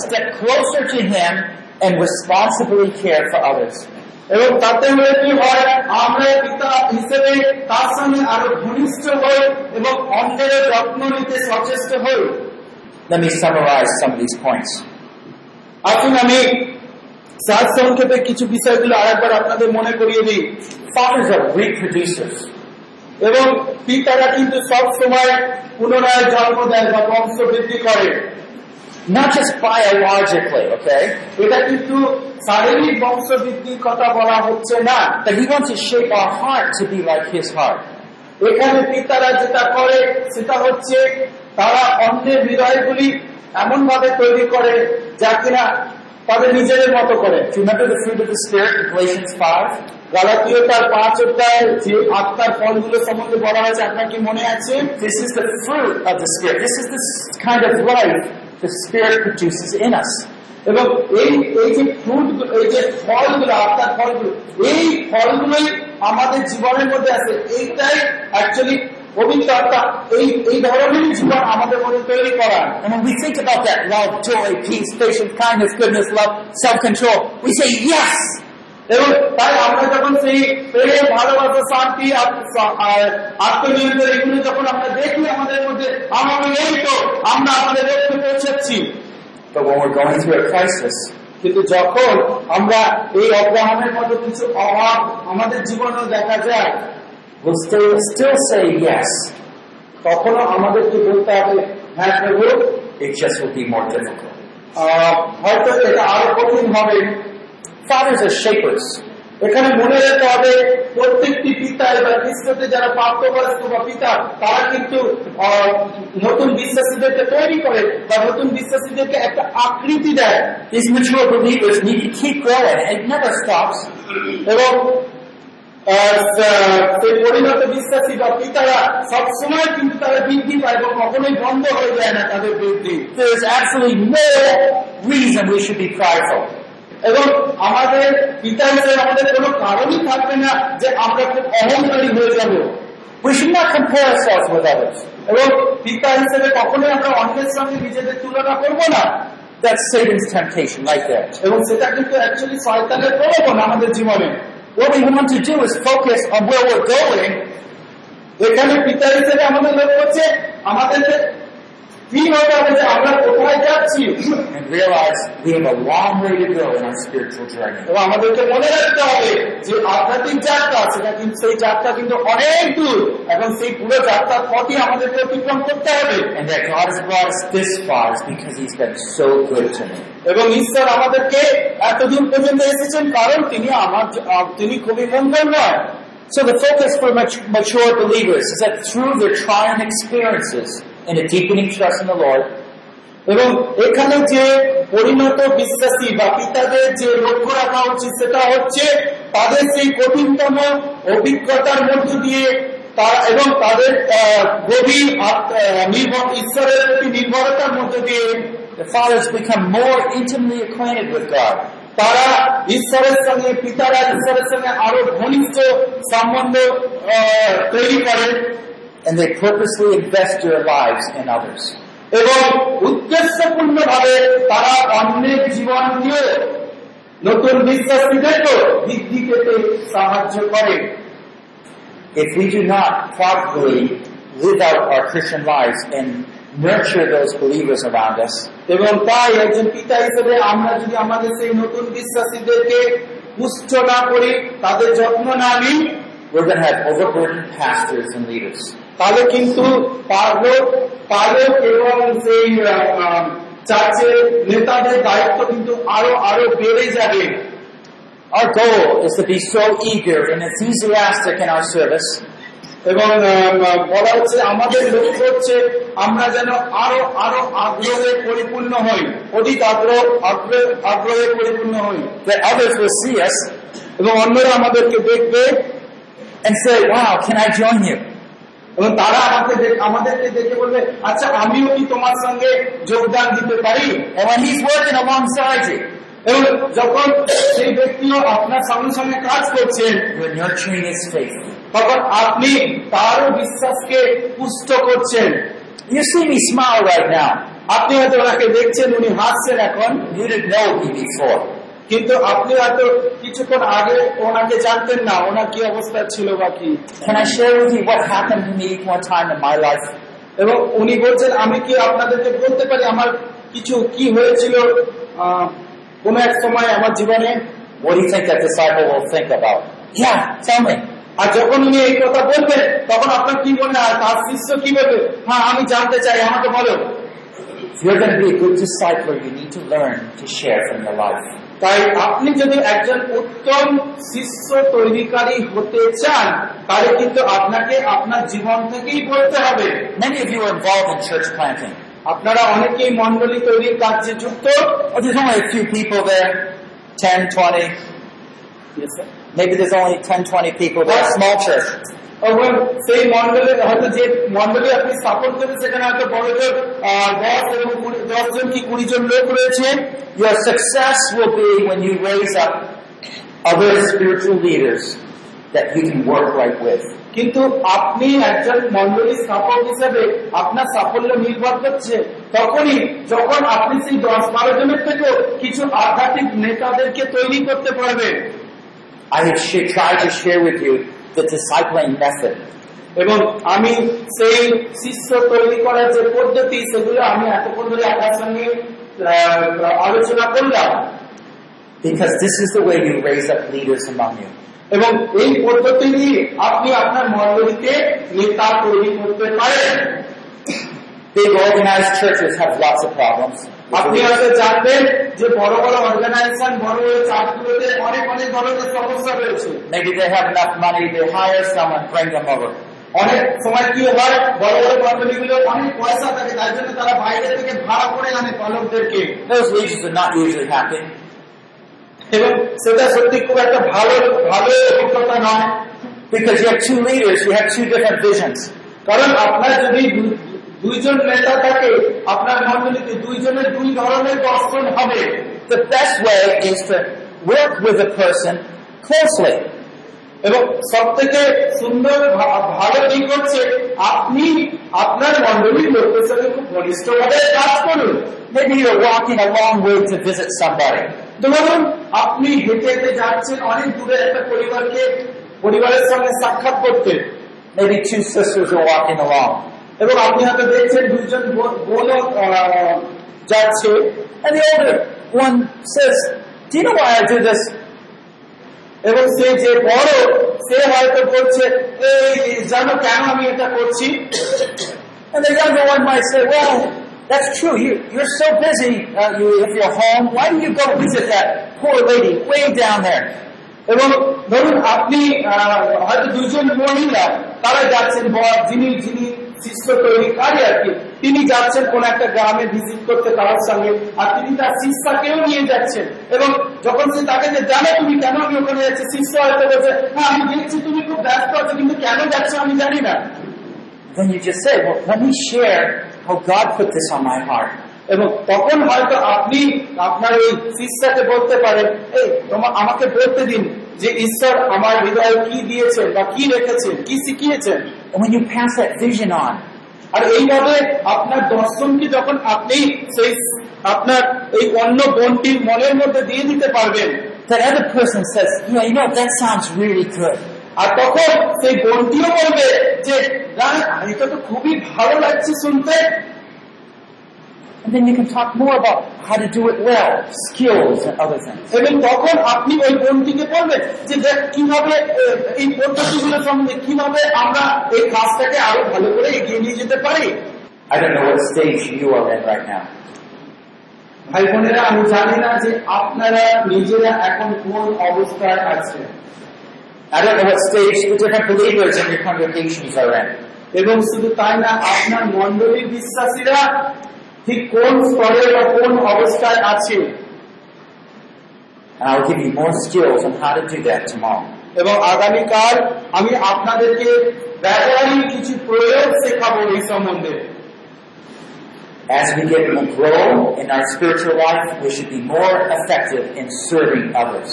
Step closer to Him and responsibly care for others. এবং তাতে হয়ে কি হয়? আমরা পিতা হিসেবে তার সঙ্গে আরও ঘনিষ্ঠ হই এবং অন্যের যত্ন নিতে সচেষ্ট হই। Let me summarize some of these points. Fathers are great producers. এবং পিতারা কিন্তু সব সময় পুনরায় জন্ম দেন বা বংশ বৃদ্ধি করে। এটা কিন্তু শারীরিক বংশ বৃদ্ধির কথা বলা হচ্ছে না। দ্য হি হার্ট এখানে পিতারা যেটা করে, সেটা হচ্ছে তারা অন্যের হৃদয়গুলি এমন ভাবে তৈরি করে যা কিনা তাদের নিজেদের মতো করে Do you remember the fruit of the Spirit in Galatians 5? গালাতীয় তার পাঁচ অধ্যায় যে আত্মার ফলগুলো সম্বন্ধে বলা হয়েছে আপনার কি মনে আছে the fruit of the Spirit. This is the kind of life the Spirit produces in us. এবং এই এই যে ফ্রুট এই যে ফলগুলো আত্মার ফলগুলো এই ফলগুলোই আমাদের জীবনের মধ্যে আছে এইটাই অ্যাকচুয়ালি পবিত্র আত্মা এই এই ধরনেরই জীবন আমাদের মধ্যে তৈরি করা And when we think about that love, joy, peace, patience, kindness, goodness, love, self-control, we say yes. এবং তাই আমরা যখন সেই প্রেম ভালোবাসা শান্তি আর আত্মনিয়ন্ত্রণ এগুলো যখন আমরা দেখি আমাদের মধ্যে আমাদের এই তো আমরা আমাদের লক্ষ্যে পৌঁছাচ্ছি But when we're going through a crisis, কিন্তু যখন আমরা এই অব্রাহামের মতো কিছু অভাব আমাদের জীবনে দেখা যায় we'll still, still say yes. তখনও আমাদেরকে বলতে হবে হ্যাঁ প্রভু It just will be more difficult. হয়তো এটা আরও কঠিন হবে Fathers are shapers. এখানে মনে রাখতে হবে প্রত্যেকটি পিতা এবার খ্রিস্টতে যারা প্রাপ্তবয়স্ক বা পিতা তারা কিন্তু নতুন বিশ্বাসীদেরকে তৈরি করে বা নতুন বিশ্বাসীদেরকে একটা আকৃতি দেয় These mature believers need to keep growing. It never stops. এবং সেই পরিণত বিশ্বাসী বা পিতারা সবসময় কিন্তু তারা বৃদ্ধি পায় এবং কখনোই বন্ধ হয়ে যায় না তাদের বৃদ্ধি There is absolutely no reason we should be prideful. এবং আমাদের পিতা হিসেবে আমাদের কোনো কারণই থাকবে না যে আমরা খুব অহংকারী হয়ে যাব We should not compare ourselves with others. এবং পিতা হিসেবে কখনোই আমরা অন্যের সঙ্গে নিজেদের তুলনা করব না That's Satan's temptation right there. এবং সেটা কিন্তু অ্যাকচুয়ালি শয়তানের প্রলোভন আমাদের জীবনে What we want to do is focus on where we're going এখানে পিতা হিসেবে আমাদের লক্ষ্য হচ্ছে আমাদেরকে ফিল হতে হবে যে আমরা কোথায় যাচ্ছি and realize we have a long way to go in our spiritual journey. এবং আমাদেরকে মনে রাখতে হবে যে আধ্যাত্মিক যাত্রা সেটা কিন্তু সেই যাত্রা কিন্তু অনেক দূর এবং সেই পুরো যাত্রার পথই আমাদেরকে অতিক্রম করতে হবে And that God has brought us this far is because He's been so good to me. এবং ঈশ্বর আমাদেরকে এতদূর পর্যন্ত এসেছেন কারণ তিনি আমার আহ, তিনি খুবই মঙ্গল নয় So the focus for mat- mature believers is that through their trying experiences and a deepening trust in the Lord, এবং এখানে যে পরিণত বিশ্বাসী বা পিতাদের যে লক্ষ্য রাখা উচিত সেটা হচ্ছে তাদের সেই কঠিনতম অভিজ্ঞতার মধ্য দিয়ে তারা এবং তাদের গভীর নির্ভর ঈশ্বরের প্রতি নির্ভরতার মধ্য দিয়ে the fathers become more intimately acquainted with God. তারা ঈশ্বরের সঙ্গে পিতারা ঈশ্বরের সঙ্গে আরও ঘনিষ্ঠ সম্বন্ধ তৈরি করেন and they purposely invest their lives in others. এবং উদ্দেশ্যপূর্ণ ভাবে তারা অন্যের জীবনকে নতুন বিশ্বাসীদেরকেও বৃদ্ধি পেতে সাহায্য করে If we do not properly live out our Christian lives and nurture those believers around us, এবং তাই একজন পিতা হিসেবে আমরা যদি আমাদের সেই নতুন বিশ্বাসীদেরকে পুষ্ট না করি তাদের যত্ন না নিই we're going to have overburdened pastors and leaders. তাহলে কিন্তু পালক পালক এবং সেই চার্চের নেতাদের দায়িত্ব কিন্তু আরও আরও বেড়ে যাবে। Our goal is to be so eager and enthusiastic in our service. এবং বলা হচ্ছে আমাদের লক্ষ্য হচ্ছে আমরা যেন আরও আরও আগ্রহে পরিপূর্ণ হই অধিক আগ্রহ আগ্রহ- পরিপূর্ণ হই। That others will see এবং অন্যরা আমাদেরকে দেখবে। And say, wow, can I join you? এবং তারা আমাকে আমাদেরকে দেখে বলবে আচ্ছা আমিও কি তোমার সঙ্গে যোগদান দিতে পারি? এবং যখন সেই ব্যক্তিও আপনার সঙ্গে সঙ্গে কাজ করছেন তখন আপনি তারও বিশ্বাসকে পুষ্ট করছেন। You see me smile right now. আপনি হয়তো ওনাকে দেখছেন উনি হাসছেন এখন। You didn't know me before. কিন্তু আপনি এত কিছুক্ষণ আগে ওনাকে জানতেন না ওনার কি অবস্থা ছিল বা কি? এবং উনি বলছেন আমি কি আপনাদেরকে বলতে পারি আমার কিছু কি হয়েছিল কোন এক সময় আমার জীবনে? আর যখন উনি এই কথা বলবেন তখন আপনার কি বলবেন আর তার শিষ্য কি বলবে? হ্যাঁ আমি জানতে চাই আমাকে বলো। তাই আপনি যদি একজন উত্তম শিষ্য তৈরিকারী হতে চান তাহলে কিন্তু আপনাকে আপনার জীবন থেকেই বলতে হবে। আপনারা অনেকেই মন্ডলী তৈরির কাজে যুক্ত। Maybe there's only 10, 20 people there, small church. এবং সেই মন্ডলে হয়তো যে মন্ডলী আপনি স্থাপন করেন সেখানে হয়তো বড় জোর দশ এবং দশ জন কি কুড়ি জন লোক রয়েছে Your success will be when you raise up other spiritual leaders that you can work right with. কিন্তু আপনি একজন মন্ডলী স্থাপক হিসেবে আপনার সাফল্য নির্ভর করছে তখনই যখন আপনি সেই দশ বারো জনের থেকেও কিছু আধ্যাত্মিক নেতাদেরকে তৈরি করতে পারবেন I have tried to share with you the discipling method. এবং আমি সেই শিষ্য তৈরি করার যে পদ্ধতি সেগুলো আমি এতক্ষণ ধরে আপনার সঙ্গে আহ, আলোচনা করলাম Because this is the way you raise up leaders among you. এবং এই পদ্ধতি দিয়ে আপনি আপনার মন্ডলীতে নেতা তৈরি করতে পারেন Big organized churches have lots of problems. আপনি হয়তো জানবেন যে বড় বড় অর্গানাইজেশন বড় বড় চার্চগুলোতে অনেক অনেক ধরনের সমস্যা রয়েছে they hire someone, bring them over. অনেক সময় কি হয় বড় বড় কোম্পানিগুলো অনেক পয়সা থাকে তার জন্য তারা বাইরে থেকে ভাড়া করে আনে পালকদেরকে. এবং সেটা সত্যি খুব একটা ভালো ভালো অভিজ্ঞতা নয় Because you have two leaders, you have two different visions. কারণ আপনার যদি দু- দুইজন নেতা থাকে আপনার মন্ডলীতে দুইজনের দুই ধরনের দর্শন হবে The best way is to work with a person closely. এবং সব থেকে সুন্দর ভা- ভালো দিক হচ্ছে আপনি আপনার মন্ডলীর লোকের সঙ্গে খুব ঘনিষ্ঠভাবে কাজ করুন Maybe you're walking a long way to visit somebody. ধরুন আপনি হেঁটে হেঁটে যাচ্ছেন অনেক দূরে একটা পরিবারকে পরিবারের সঙ্গে সাক্ষাৎ করতে Maybe two sisters are walking along. এবং আপনি হয়তো দেখছেন দুইজন বোন- বোনও যাচ্ছে why I do this? এবং সে যে বড় সে হয়তো বলছে এই জানো কেন আমি এটা করছি And the younger one might say, Well, that's true. You, you're so busy uh, you, if you're home. Why do you go visit that poor lady way down there? এবং ধরুন আপনি হয়তো দুজন মহিলা তারা যাচ্ছেন বর যিনি যিনি শিষ্য তৈরিকারী আর কি। তিনি যাচ্ছেন কোন একটা গ্রামে ভিজিট করতে তার সঙ্গে আর তিনি তার শিষ্যাকেও নিয়ে যাচ্ছেন। এবং যখন সে তাকে যে জানে তুমি কেন আমি ওখানে যাচ্ছি? শিষ্য হয়তো বলছে হ্যাঁ আমি দেখছি তুমি খুব ব্যস্ত আছো কিন্তু কেন যাচ্ছ আমি জানি না। Then you just say, Well, let me share how God put this on my heart. এবং তখন হয়তো আপনি আপনার ওই শিষ্যাকে বলতে পারেন এই তোমার আমাকে বলতে দিন। যে ঈশ্বর আমার হৃদয়ে কি দিয়েছেন বা কি রেখেছেন কি শিখিয়েছেন? When you pass that vision on, আর এইভাবে আপনার দর্শনকে যখন আপনি সেই আপনার এই অন্য বোনটির মনের মধ্যে দিয়ে দিতে পারবেন। that other person says, Yeah, you know, that sounds really good. আর তখন সেই বোনটিও বলবে যে এটা তো খুবই ভালো লাগছে শুনতে। And then you can talk more about how to do it well, skills and other things. এবং তখন আপনি ওই বোনটিকে বলবেন যে দেখ কীভাবে এই পদ্ধতিগুলো সম্বন্ধে কীভাবে আমরা এই কাজটাকে আরও ভালো করে এগিয়ে নিয়ে যেতে পারি I don't know what stage you are in right now. ভাই বোনেরা আমি জানি না যে আপনারা নিজেরা এখন কোন অবস্থায় আছেন I don't know what stage the different believers in your congregations are in. এবং শুধু তাই না আপনার মন্ডলীর বিশ্বাসীরা ঠিক কোন স্তরে বা কোন অবস্থায় আছে And I'll give you more skills on how to do that tomorrow. এবং আগামীকাল আমি আপনাদেরকে ব্যবহারিক কিছু প্রয়োগ শেখাবো এই সম্বন্ধে As we get to grow in our spiritual life, we should be more effective in serving others.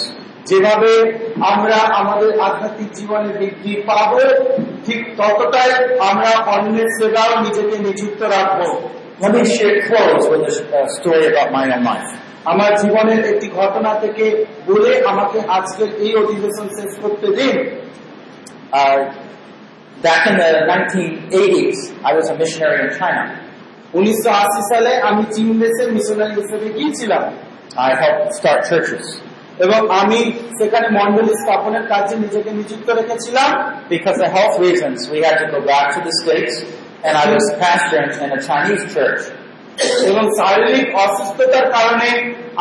যেভাবে আমরা আমাদের আধ্যাত্মিক জীবনে বৃদ্ধি পাবো ঠিক ততটাই আমরা অন্যের সেবাও নিজেকে নিযুক্ত রাখব Let me share close with a uh, story about my own life. আমার জীবনের একটি ঘটনা থেকে বলে আমাকে আজকের এই অধিবেশন শেষ করতে দিন Uh, back in the 1980s, I was a missionary in China. উনিশশো সালে আমি চীন দেশে মিশনারি হিসেবে গিয়েছিলাম I helped start churches এবং আমি সেখানে মন্ডলী স্থাপনের কাজে নিজেকে নিযুক্ত রেখেছিলাম because of health reasons. We had to go back to the States, And I was pastoring in a Chinese church. এবং শারীরিক অসুস্থতার কারণে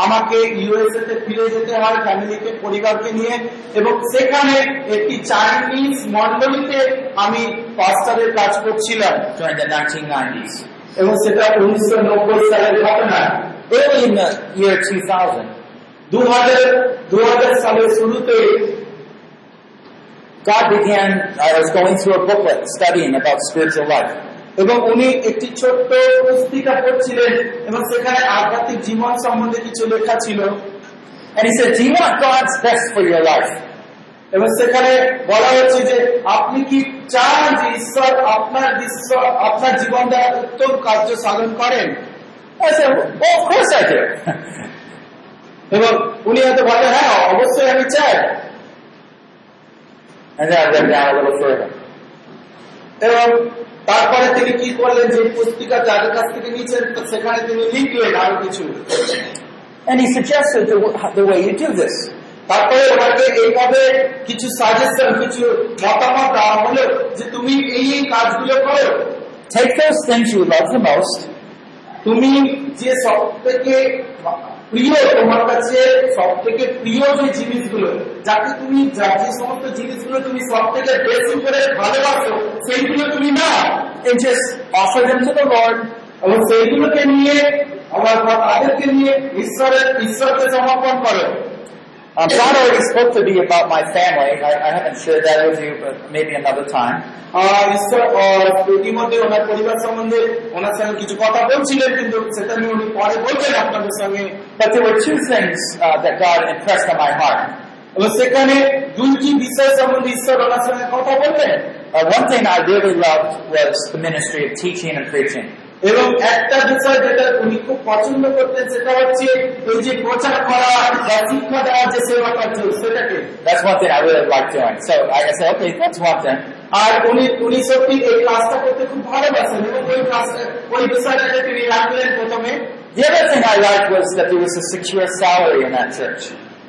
আমাকে ইউএসএ তে ফিরে যেতে হয় ফ্যামিলিকে পরিবারকে নিয়ে এবং সেখানে একটি চাইনিজ মন্ডলীতে আমি পাস্টারের কাজ করছিলাম during the 1990s. এবং সেটা উনিশশো নব্বই সালের ঘটনা Early in the year 2000, দু হাজার দু হাজার সালের শুরুতে God began, I was going through a booklet studying about spiritual life. এবং উনি একটি ছোট্ট পুস্তিকা পড়ছিলেন এবং সেখানে আধ্যাত্মিক জীবন সম্বন্ধে কিছু লেখা ছিল? এবং সেখানে বলা হচ্ছে যে, আপনি কি চান যে ঈশ্বর আপনার ঈশ্বর আপনার জীবন দ্বারা উত্তম কার্য সাধন করেন. এবং উনি হয়তো বলেন হ্যাঁ অবশ্যই আমি চাই and then I read down a little further. এবং তারপরে তিনি কি করলেন যে পুস্তিকা যাদের কাছ থেকে নিয়েছেন সেখানে তিনি লিখলেন আরও কিছু। And he suggested the, the way you do this. তারপরে ওনাকে এইভাবে কিছু সাজেশন কিছু মতামত দেওয়া হলো যে তুমি এই এই কাজগুলো করো। Take those things you love the most. তুমি যে সব থেকে প্রিয়, তোমার কাছে সব থেকে প্রিয় যে জিনিসগুলো, যাকে তুমি যা- সমস্ত জিনিসগুলো তুমি সব থেকে বেশি করে ভালোবাসো, সেইগুলো তুমি না এই যে অসজেন্সিত to এবং সেইগুলোকে নিয়ে আমার তাদেরকে নিয়ে ঈশ্বরের, ঈশ্বরকে সমর্পণ করো। Um, God already spoke to me about my family. I, I haven't shared that with you, but maybe another time. আর ঈশ্বর আহ, ইতিমধ্যে ওনার পরিবার সম্বন্ধে ওনার সঙ্গে কিছু কথা বলছিলেন কিন্তু সেটা নিয়ে উনি পরে বলবেন আপনাদের সঙ্গে But there were two things uh, that God impressed on my heart. এবং সেখানে দুইটি বিষয় সম্বন্ধে ঈশ্বর ওনার সঙ্গে কথা বলবেন Uh, one thing I really loved was the ministry of teaching and preaching. এবং একটা বিষয় যেটা উনি খুব পছন্দ করতেন সেটা হচ্ছে এই যে প্রচার করা বা শিক্ষা দেওয়ার যে সেবা কার্য সেটাকে That's one thing I really like doing. So I I said, okay, that's one thing. আর উনি উনি সত্যি এই কাজটা করতে খুব ভালোবাসেন এবং ওই কাজটা ওই বিষয়টাকে তিনি রাখলেন প্রথমে The other thing I liked was that there was a secure salary in that church.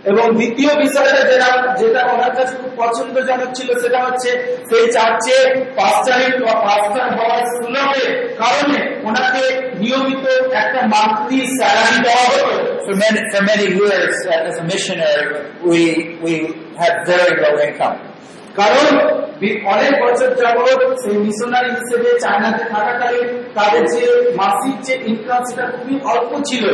এবং দ্বিতীয় বিষয়টা যেটা যেটা ওনার কাছে খুব পছন্দজনক ছিল সেটা হচ্ছে সেই চার্চে পাস্টারিং বা পাস্টার হওয়ার সুলভের কারণে ওনাকে নিয়মিত একটা মান্থলি স্যালারি দেওয়া হতো For many, for many years uh, as a missionary, we, we had very low income. কারণ অনেক বছর যাবৎ সেই মিশনারি হিসেবে চায়নাতে থাকাকালীন তাদের যে মাসিক যে ইনকাম সেটা খুবই অল্প ছিল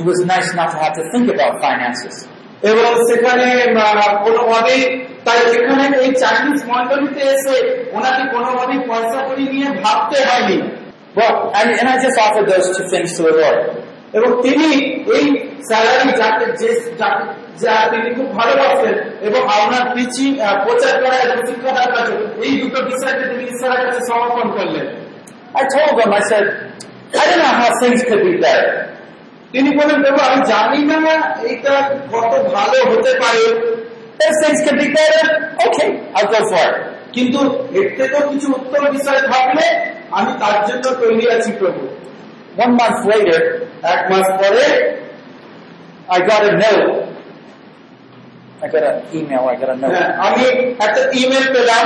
It was nice not to have to think about finances. এবং সেখানে আহ, কোনোভাবেই তাই এখানে এই চাইনিজ মন্ডলীতে এসে ওনাকে কোনোভাবেই পয়সা করি নিয়ে ভাবতে হয়নি. এবং তিনি এই স্যালারি যাকে যে যা তিনি খুব ভালোবাসেন এবং আপনার পিচি প্রচার করা এবং শিক্ষাদার কাছে এই দুটো বিষয়কে তিনি ঈশ্বরের কাছে সমর্পণ করলেন I told them, I said, I don't know how things could be better. তিনি বলেন দেখো আমি জানি না এইটা কত ভালো হতে পারে If things could be better, okay, I'll go for it. কিন্তু এর থেকেও কিছু উত্তম বিষয় থাকলে আমি তার জন্য তৈরি আছি প্রভু One month later, এক মাস পরে I got a note. I got an email, I got a note. হ্যাঁ, আমি একটা ইমেল পেলাম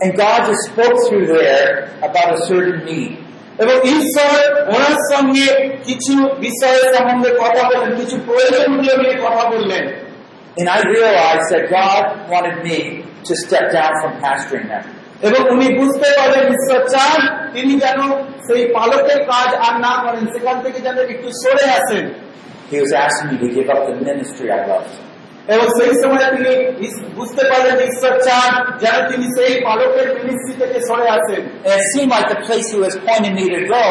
And God just spoke through there about a certain need. এবং ঈশ্বর ওনার সঙ্গে কিছু বিষয়ের সম্বন্ধে কথা বললেন কিছু প্রয়োজনগুলো নিয়ে কথা বললেন And I realized that God wanted me to step down from pastoring them. এবং উনি বুঝতে পারলেন ঈশ্বর চান তিনি যেন সেই পালকের কাজ আর না করেন সেখান থেকে যেন একটু সরে আসেন He was asking me to give up the ministry I loved. এবং সেই সময় তিনি বুঝতে পারলেন ঈশ্বর চান যেন তিনি সেই পালকের মিনিস্ট্রি থেকে সরে আসেন it seemed like the place he was pointing me to go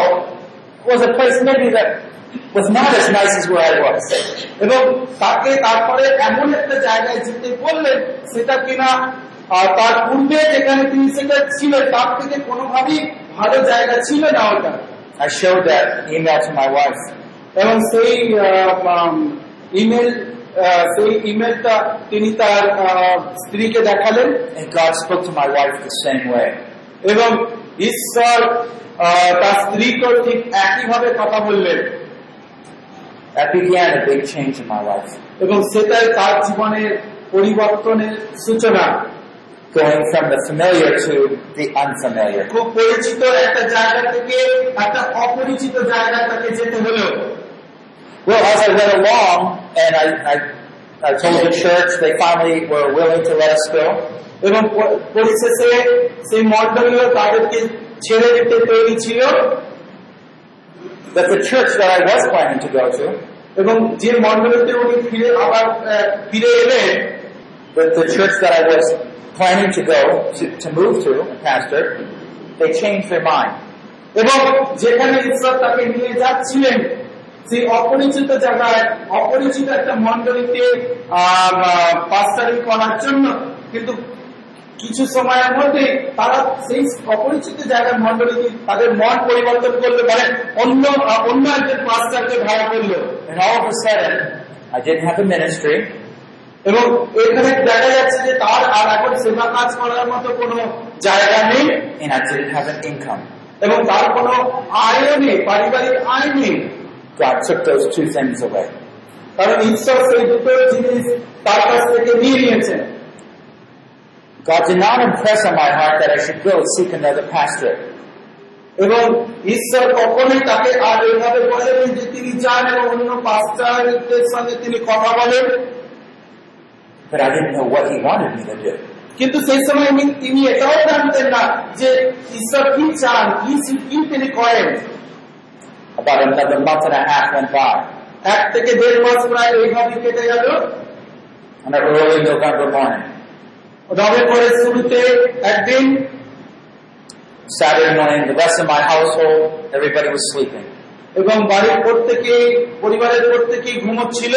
was a place maybe that was not as nice as where I was. এবং তাকে তারপরে এমন একটা জায়গায় যেতে বললেন সেটা কিনা তার পূর্বে যেখানে তিনি সেটা ছিলেন তার থেকে কোনোভাবেই ভালো জায়গা ছিল না ওটা I showed that email to my wife. এবং সেই ইমেল সেই ইমেলটা তিনি তার স্ত্রীকে দেখালেন And God spoke to my wife the same way. এবং ঈশ্বর তার স্ত্রীকেও ঠিক একইভাবে কথা বললেন That began a big change in my life. এবং সেটাই তার জীবনের পরিবর্তনের সূচনা Going from the familiar to the unfamiliar. খুব পরিচিত একটা জায়গা থেকে একটা অপরিচিত জায়গায় তাকে যেতে হলো Well, as I went along, and I, I, I told the church, they finally were willing to let us go. এবং প- পরিশেষে সেই মন্ডলীয় তাদেরকে ছেড়ে দিতে তৈরি ছিল That the church that I was planning to go to, এবং যে মন্ডলীতে উনি ফিরে আবার আহ, ফিরে এলেন that the church that I was planning to go to, to move to, and pastor, they changed their mind. এবং যেখানে ঈশ্বর তাকে নিয়ে যাচ্ছিলেন সেই অপরিচিত জায়গায় অপরিচিত একটা মন্ডলীতে পাস্তারি করার জন্য কিন্তু কিছু সময়ের মধ্যে তারা সেই অপরিচিত জায়গার মন্ডলীতে তাদের মন পরিবর্তন করলে পারে। অন্য অন্য একজন পাস্টারকে ভাড়া করল I didn't have a ministry, এবং এখানে দেখা যাচ্ছে যে তার আর এখন সেবা কাজ করার মতো কোনো জায়গা নেই। And I didn't have an income. এবং তার কোনো আয়ও নেই পারিবারিক আয় নেই। God took those two things away. কারণ ঈশ্বর সেই দুটো জিনিস তার কাছ থেকে নিয়ে নিয়েছেন God did not impress on my heart that I should go seek another pastor. এবং ঈশ্বর কখনোই তাকে আর এভাবে বলেনি যে তিনি যান এবং অন্য পাস্টারদের সঙ্গে তিনি কথা বলেন But I didn't know what He wanted me to do. কিন্তু সেই সময় তিনি- তিনি এটাও জানতেন না যে ঈশ্বর কি চান কি কি তিনি করেন About another month and a half went by. এক থেকে দেড় মাস প্রায় এইভাবে কেটে গেল On an early November morning, নভেম্বরের শুরুতে একদিন Saturday morning, the rest of my household, everybody was sleeping. এবং বাড়ির প্রত্যেকেই পরিবারের প্রত্যেকেই ঘুমোচ্ছিল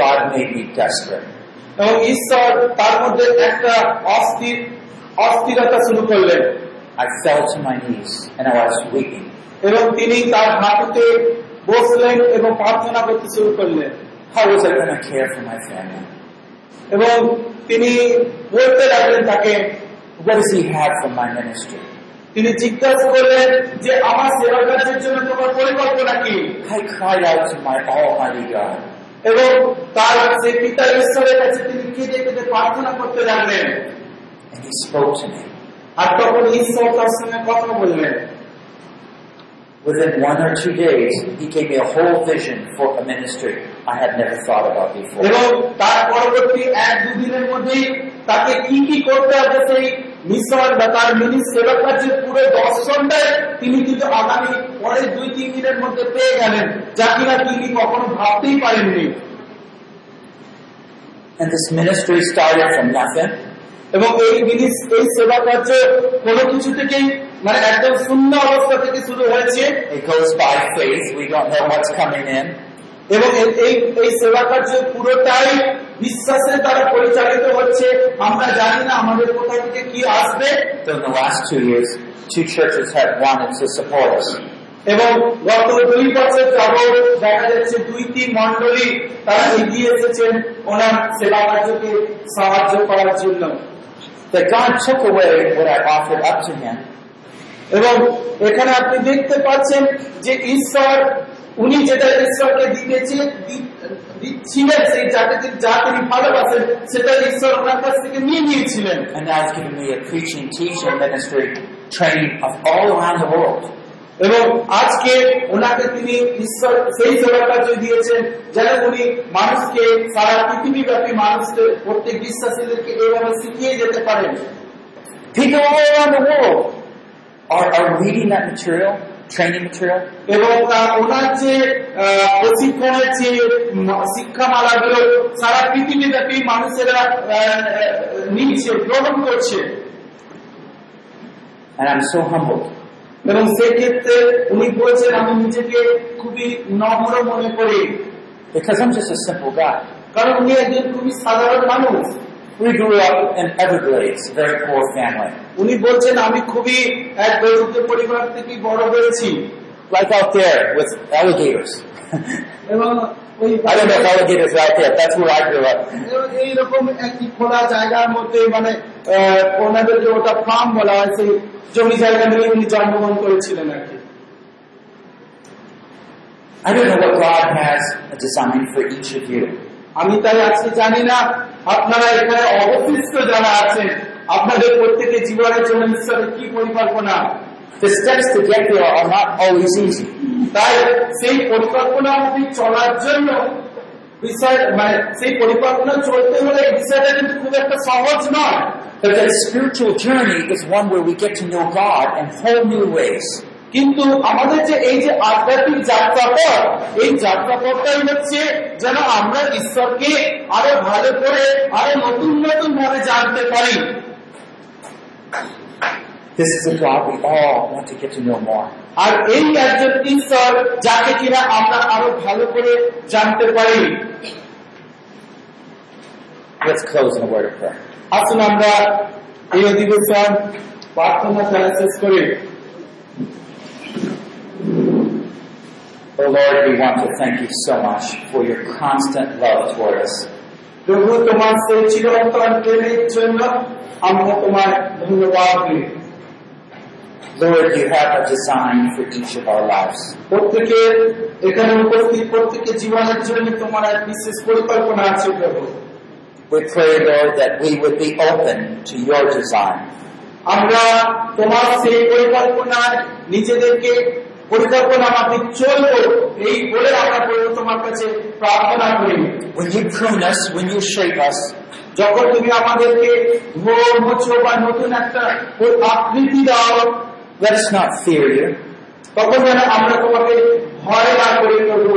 God made me desperate. এবং ঈশ্বর তার মধ্যে একটা অস্থির অস্থিরতা শুরু করলেন I fell to my knees and I was weeping. এবং তিনি তার হাঁটুতে বসলেন এবং প্রার্থনা করতে শুরু করলেন? এবং তিনি বলতে লাগলেন তাকে What does he have from my ministry? তিনি জিজ্ঞাসা করলেন যে আমার সেবা কাজের জন্য তোমার পরিকল্পনা কি I cried out to my Almighty God. এবং তার সেই পিতা ঈশ্বরের কাছে তিনি কেঁদে কেঁদে প্রার্থনা করতে লাগলেন. আর তখন ঈশ্বর তার সঙ্গে কথা বললেন Within one or two days, he gave me a whole vision for a ministry I had never thought about before. এবং তার পরবর্তী এক দুদিনের মধ্যেই তাকে কি কি করতে হবে সেই মিশন বা তার মিনি সেবা কার্যের পুরো দর্শনটাই তিনি কিন্তু আগামী পরের দুই তিন দিনের মধ্যে পেয়ে গেলেন যা কিনা তিনি কখনো ভাবতেই পারেননি And this ministry started from nothing. এবং এই জিনিস এই সেবা কার্য কোনো কিছু থেকেই মানে একদম শূন্য অবস্থা থেকে শুরু হয়েছে. এবং এই- এই সেবা কার্য পুরোটাই বিশ্বাসের দ্বারা পরিচালিত হচ্ছে। আমরা জানি না আমাদের কোথা থেকে কি আসবে। Two churches have wanted to support us. এবং গত দুই বছর যাবৎ দেখা যাচ্ছে দুইটি মন্ডলী তারা এগিয়ে এসেছেন ওনার সেবা কার্যকে সাহায্য করার জন্য। That God took away what I offered up to Him এবং এখানে আপনি দেখতে পাচ্ছেন যে ঈশ্বর উনি যেটা ঈশ্বরকে দিতেছে দি- দিচ্ছিলেন সেই যাকে তিনি- যা তিনি ভালোবাসেন সেটা ঈশ্বর ওনার কাছ থেকে নিয়ে নিয়েছিলেন and now He's given me a preaching, teaching ministry training of all around the world. এবং আজকে ওনাকে তিনি ঈশ্বর সেই সেবা কার্য দিয়েছেন যেন উনি মানুষকে সারা পৃথিবীব্যাপী মানুষকে প্রত্যেক বিশ্বাসীদেরকে এইভাবে শিখিয়ে যেতে পারেন। People all around the world. Are, are reading that material, training material, এবং ওনার যে প্রশিক্ষণের যে ম- শিক্ষামালাগুলো সারা পৃথিবীব্যাপী মানুষেরা নিচ্ছে গ্রহণ করছে। And I'm so humbled. এবং সেক্ষেত্রে উনি বলছেন আমি নিজেকে খুবই নম্র মনে করি Because I'm just a simple guy. কারণ উনি একজন খুবই সাধারণ মানুষ We grew up in Everglades, a very poor family. উনি বলছেন আমি খুবই এক দরিদ্র পরিবার থেকে বড় হয়েছি Like out there with alligators. এবং I don't know if alligators are out there, that's where I grew up. এইরকম একটি খোলা জায়গার মধ্যে মানে ওনাদেরকে ওটা ফার্ম বলা হয় সেই জমি জায়গা নিয়ে উনি জন্মগ্রহণ করেছিলেন আর কি I don't know what God has designed for each of you. আমি তাই আজকে জানি না আপনারা এখানে অবশিষ্ট যারা আছেন আপনাদের প্রত্যেকের জীবনের জন্য ঈশ্বরের কি পরিকল্পনা The steps to get there are not always easy. তাই সেই পরিকল্পনা অবধি চলার জন্য বিষয় মানে সেই পরিকল্পনা চলতে হলে বিষয়টা কিন্তু খুব একটা সহজ নয় But that spiritual journey is one where we get to know God in whole new ways. কিন্তু আমাদের যে এই যে আধ্যাত্মিক যাত্রাপথ এই যাত্রাপথটাই হচ্ছে যেন আমরা ঈশ্বরকে আরও ভালো করে আরও নতুন নতুন ভাবে জানতে পারি This is a God we all want to get to know more. আর এই একজন ঈশ্বর যাকে কিনা আমরা আরো ভালো করে জানতে পারি Let's close in a word of prayer. আসুন আমরা এই অধিবেশন প্রার্থনা দ্বারা শেষ করি Oh Lord, we want to thank you so much for your constant love toward us. প্রভু তোমার সেই চিরন্তন প্রেমের জন্য আমরা তোমার ধন্যবাদ দিই Lord, you have a design for each of our lives. প্রত্যেকের এখানে উপস্থিত প্রত্যেকের জীবনের জন্য তোমার এক বিশেষ পরিকল্পনা আছে প্রভু We pray, Lord, that we would be open to your design. আমরা তোমার সেই পরিকল্পনায় নিজেদেরকে পরিকল্পনা মাফিক চলবো এই বলে আমরা প্রভু তোমার কাছে প্রার্থনা করি When you prune us, when you shape us, যখন তুমি আমাদেরকে ধোর মোছো বা নতুন একটা ওই আকৃতি দাও let us not fear you, তখন যেন আমরা তোমাকে ভয় না করি প্রভু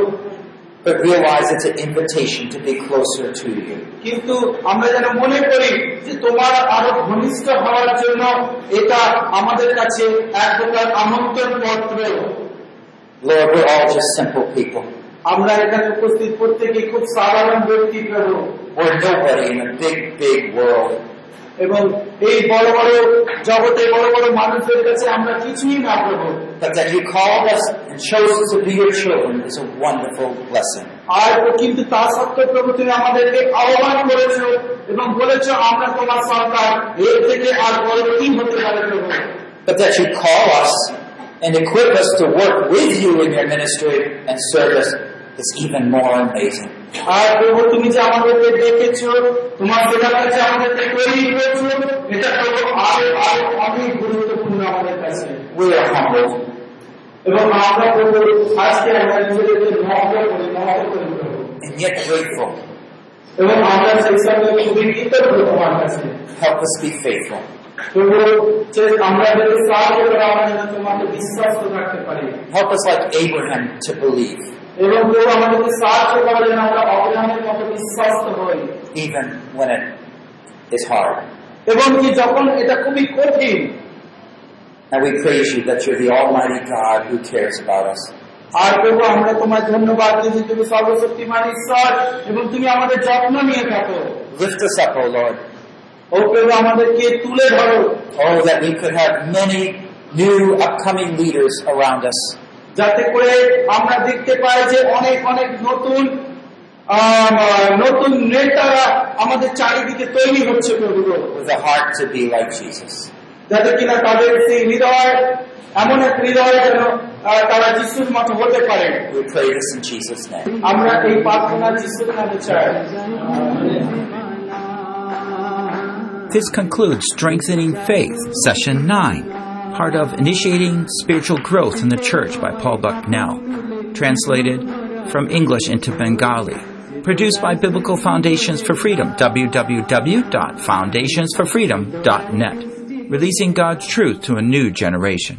but realize it's an invitation to be closer to you. কিন্তু আমরা যেন মনে করি যে তোমার আরো ঘনিষ্ঠ হওয়ার জন্য এটা আমাদের কাছে এক প্রকার আমন্ত্রণ পত্র Lord, we're all just simple people. আমরা এখানে উপস্থিত প্রত্যেকে খুব সাধারণ ব্যক্তি প্রভু We're nobody in a big, big world. এবং এই বড় বড় জগতে বড় বড় মানুষের কাছে আমরা কিছুই না প্রভু But that you called us and chose us to be your children is a wonderful blessing. আর কিন্তু তা সত্ত্বেও প্রভু তুমি আমাদেরকে আহ্বান করেছো এবং বলেছো আমরা তোমার সরকার এর থেকে আর বড় কি হতে পারে প্রভু But that you call us and equip us to work with you in your ministry and service is even more amazing. আর প্রভু তুমি যে আমাদেরকে ডেকেছো তোমার সেবার কাছে আমাদেরকে তৈরি করেছ এটা প্রভু আরও আরও অনেক গুরুত্বপূর্ণ আমাদের কাছে। এবং আমরা প্রভু আজকে আমরা নিজেদেরকে মহত্ব করি মহত্ব করি প্রভু. এবং আমরা সেই সঙ্গে খুবই কৃতজ্ঞ তোমার কাছে। Help us be faithful. আমরা যদি সাহায্য করে যেন তোমাকে বিশ্বাস রাখতে পারি। Help us like Abraham to believe, এবং প্রভু আমাদেরকে সাহায্য করা যেন আমরা অবদানের মতো বিশ্বাস্ত হই even when it is hard. এবং কি যখন এটা খুবই কঠিন And we praise you that you're the Almighty God who cares about us. আর প্রভু আমরা তোমার ধন্যবাদ দিই যে তুমি সর্বশক্তিমান ঈশ্বর এবং তুমি আমাদের যত্ন নিয়ে থাকো Lift us up, O Lord. ও প্রভু আমাদেরকে তুলে ধরো Oh, that we could have many new upcoming leaders around us. যাতে করে আমরা দেখতে পাই যে অনেক অনেক নতুন আম, নতুন নেতারা আমাদের চারিদিকে তৈরি হচ্ছে প্রভু গো। with a heart to be like Jesus. যাতে কিনা তাদের সেই হৃদয় এমন এক হৃদয় যেন আহ, তারা যিশুর মতো হতে পারে We pray this in Jesus' name. আমরা এই প্রার্থনা যিশুর নামে চাই This concludes Strengthening Faith, Session 9, part of Initiating Spiritual Growth in the Church by Paul Bucknell, translated from English into Bengali. Produced by Biblical Foundations for Freedom, www.foundationsforfreedom.net, releasing God's truth to a new generation.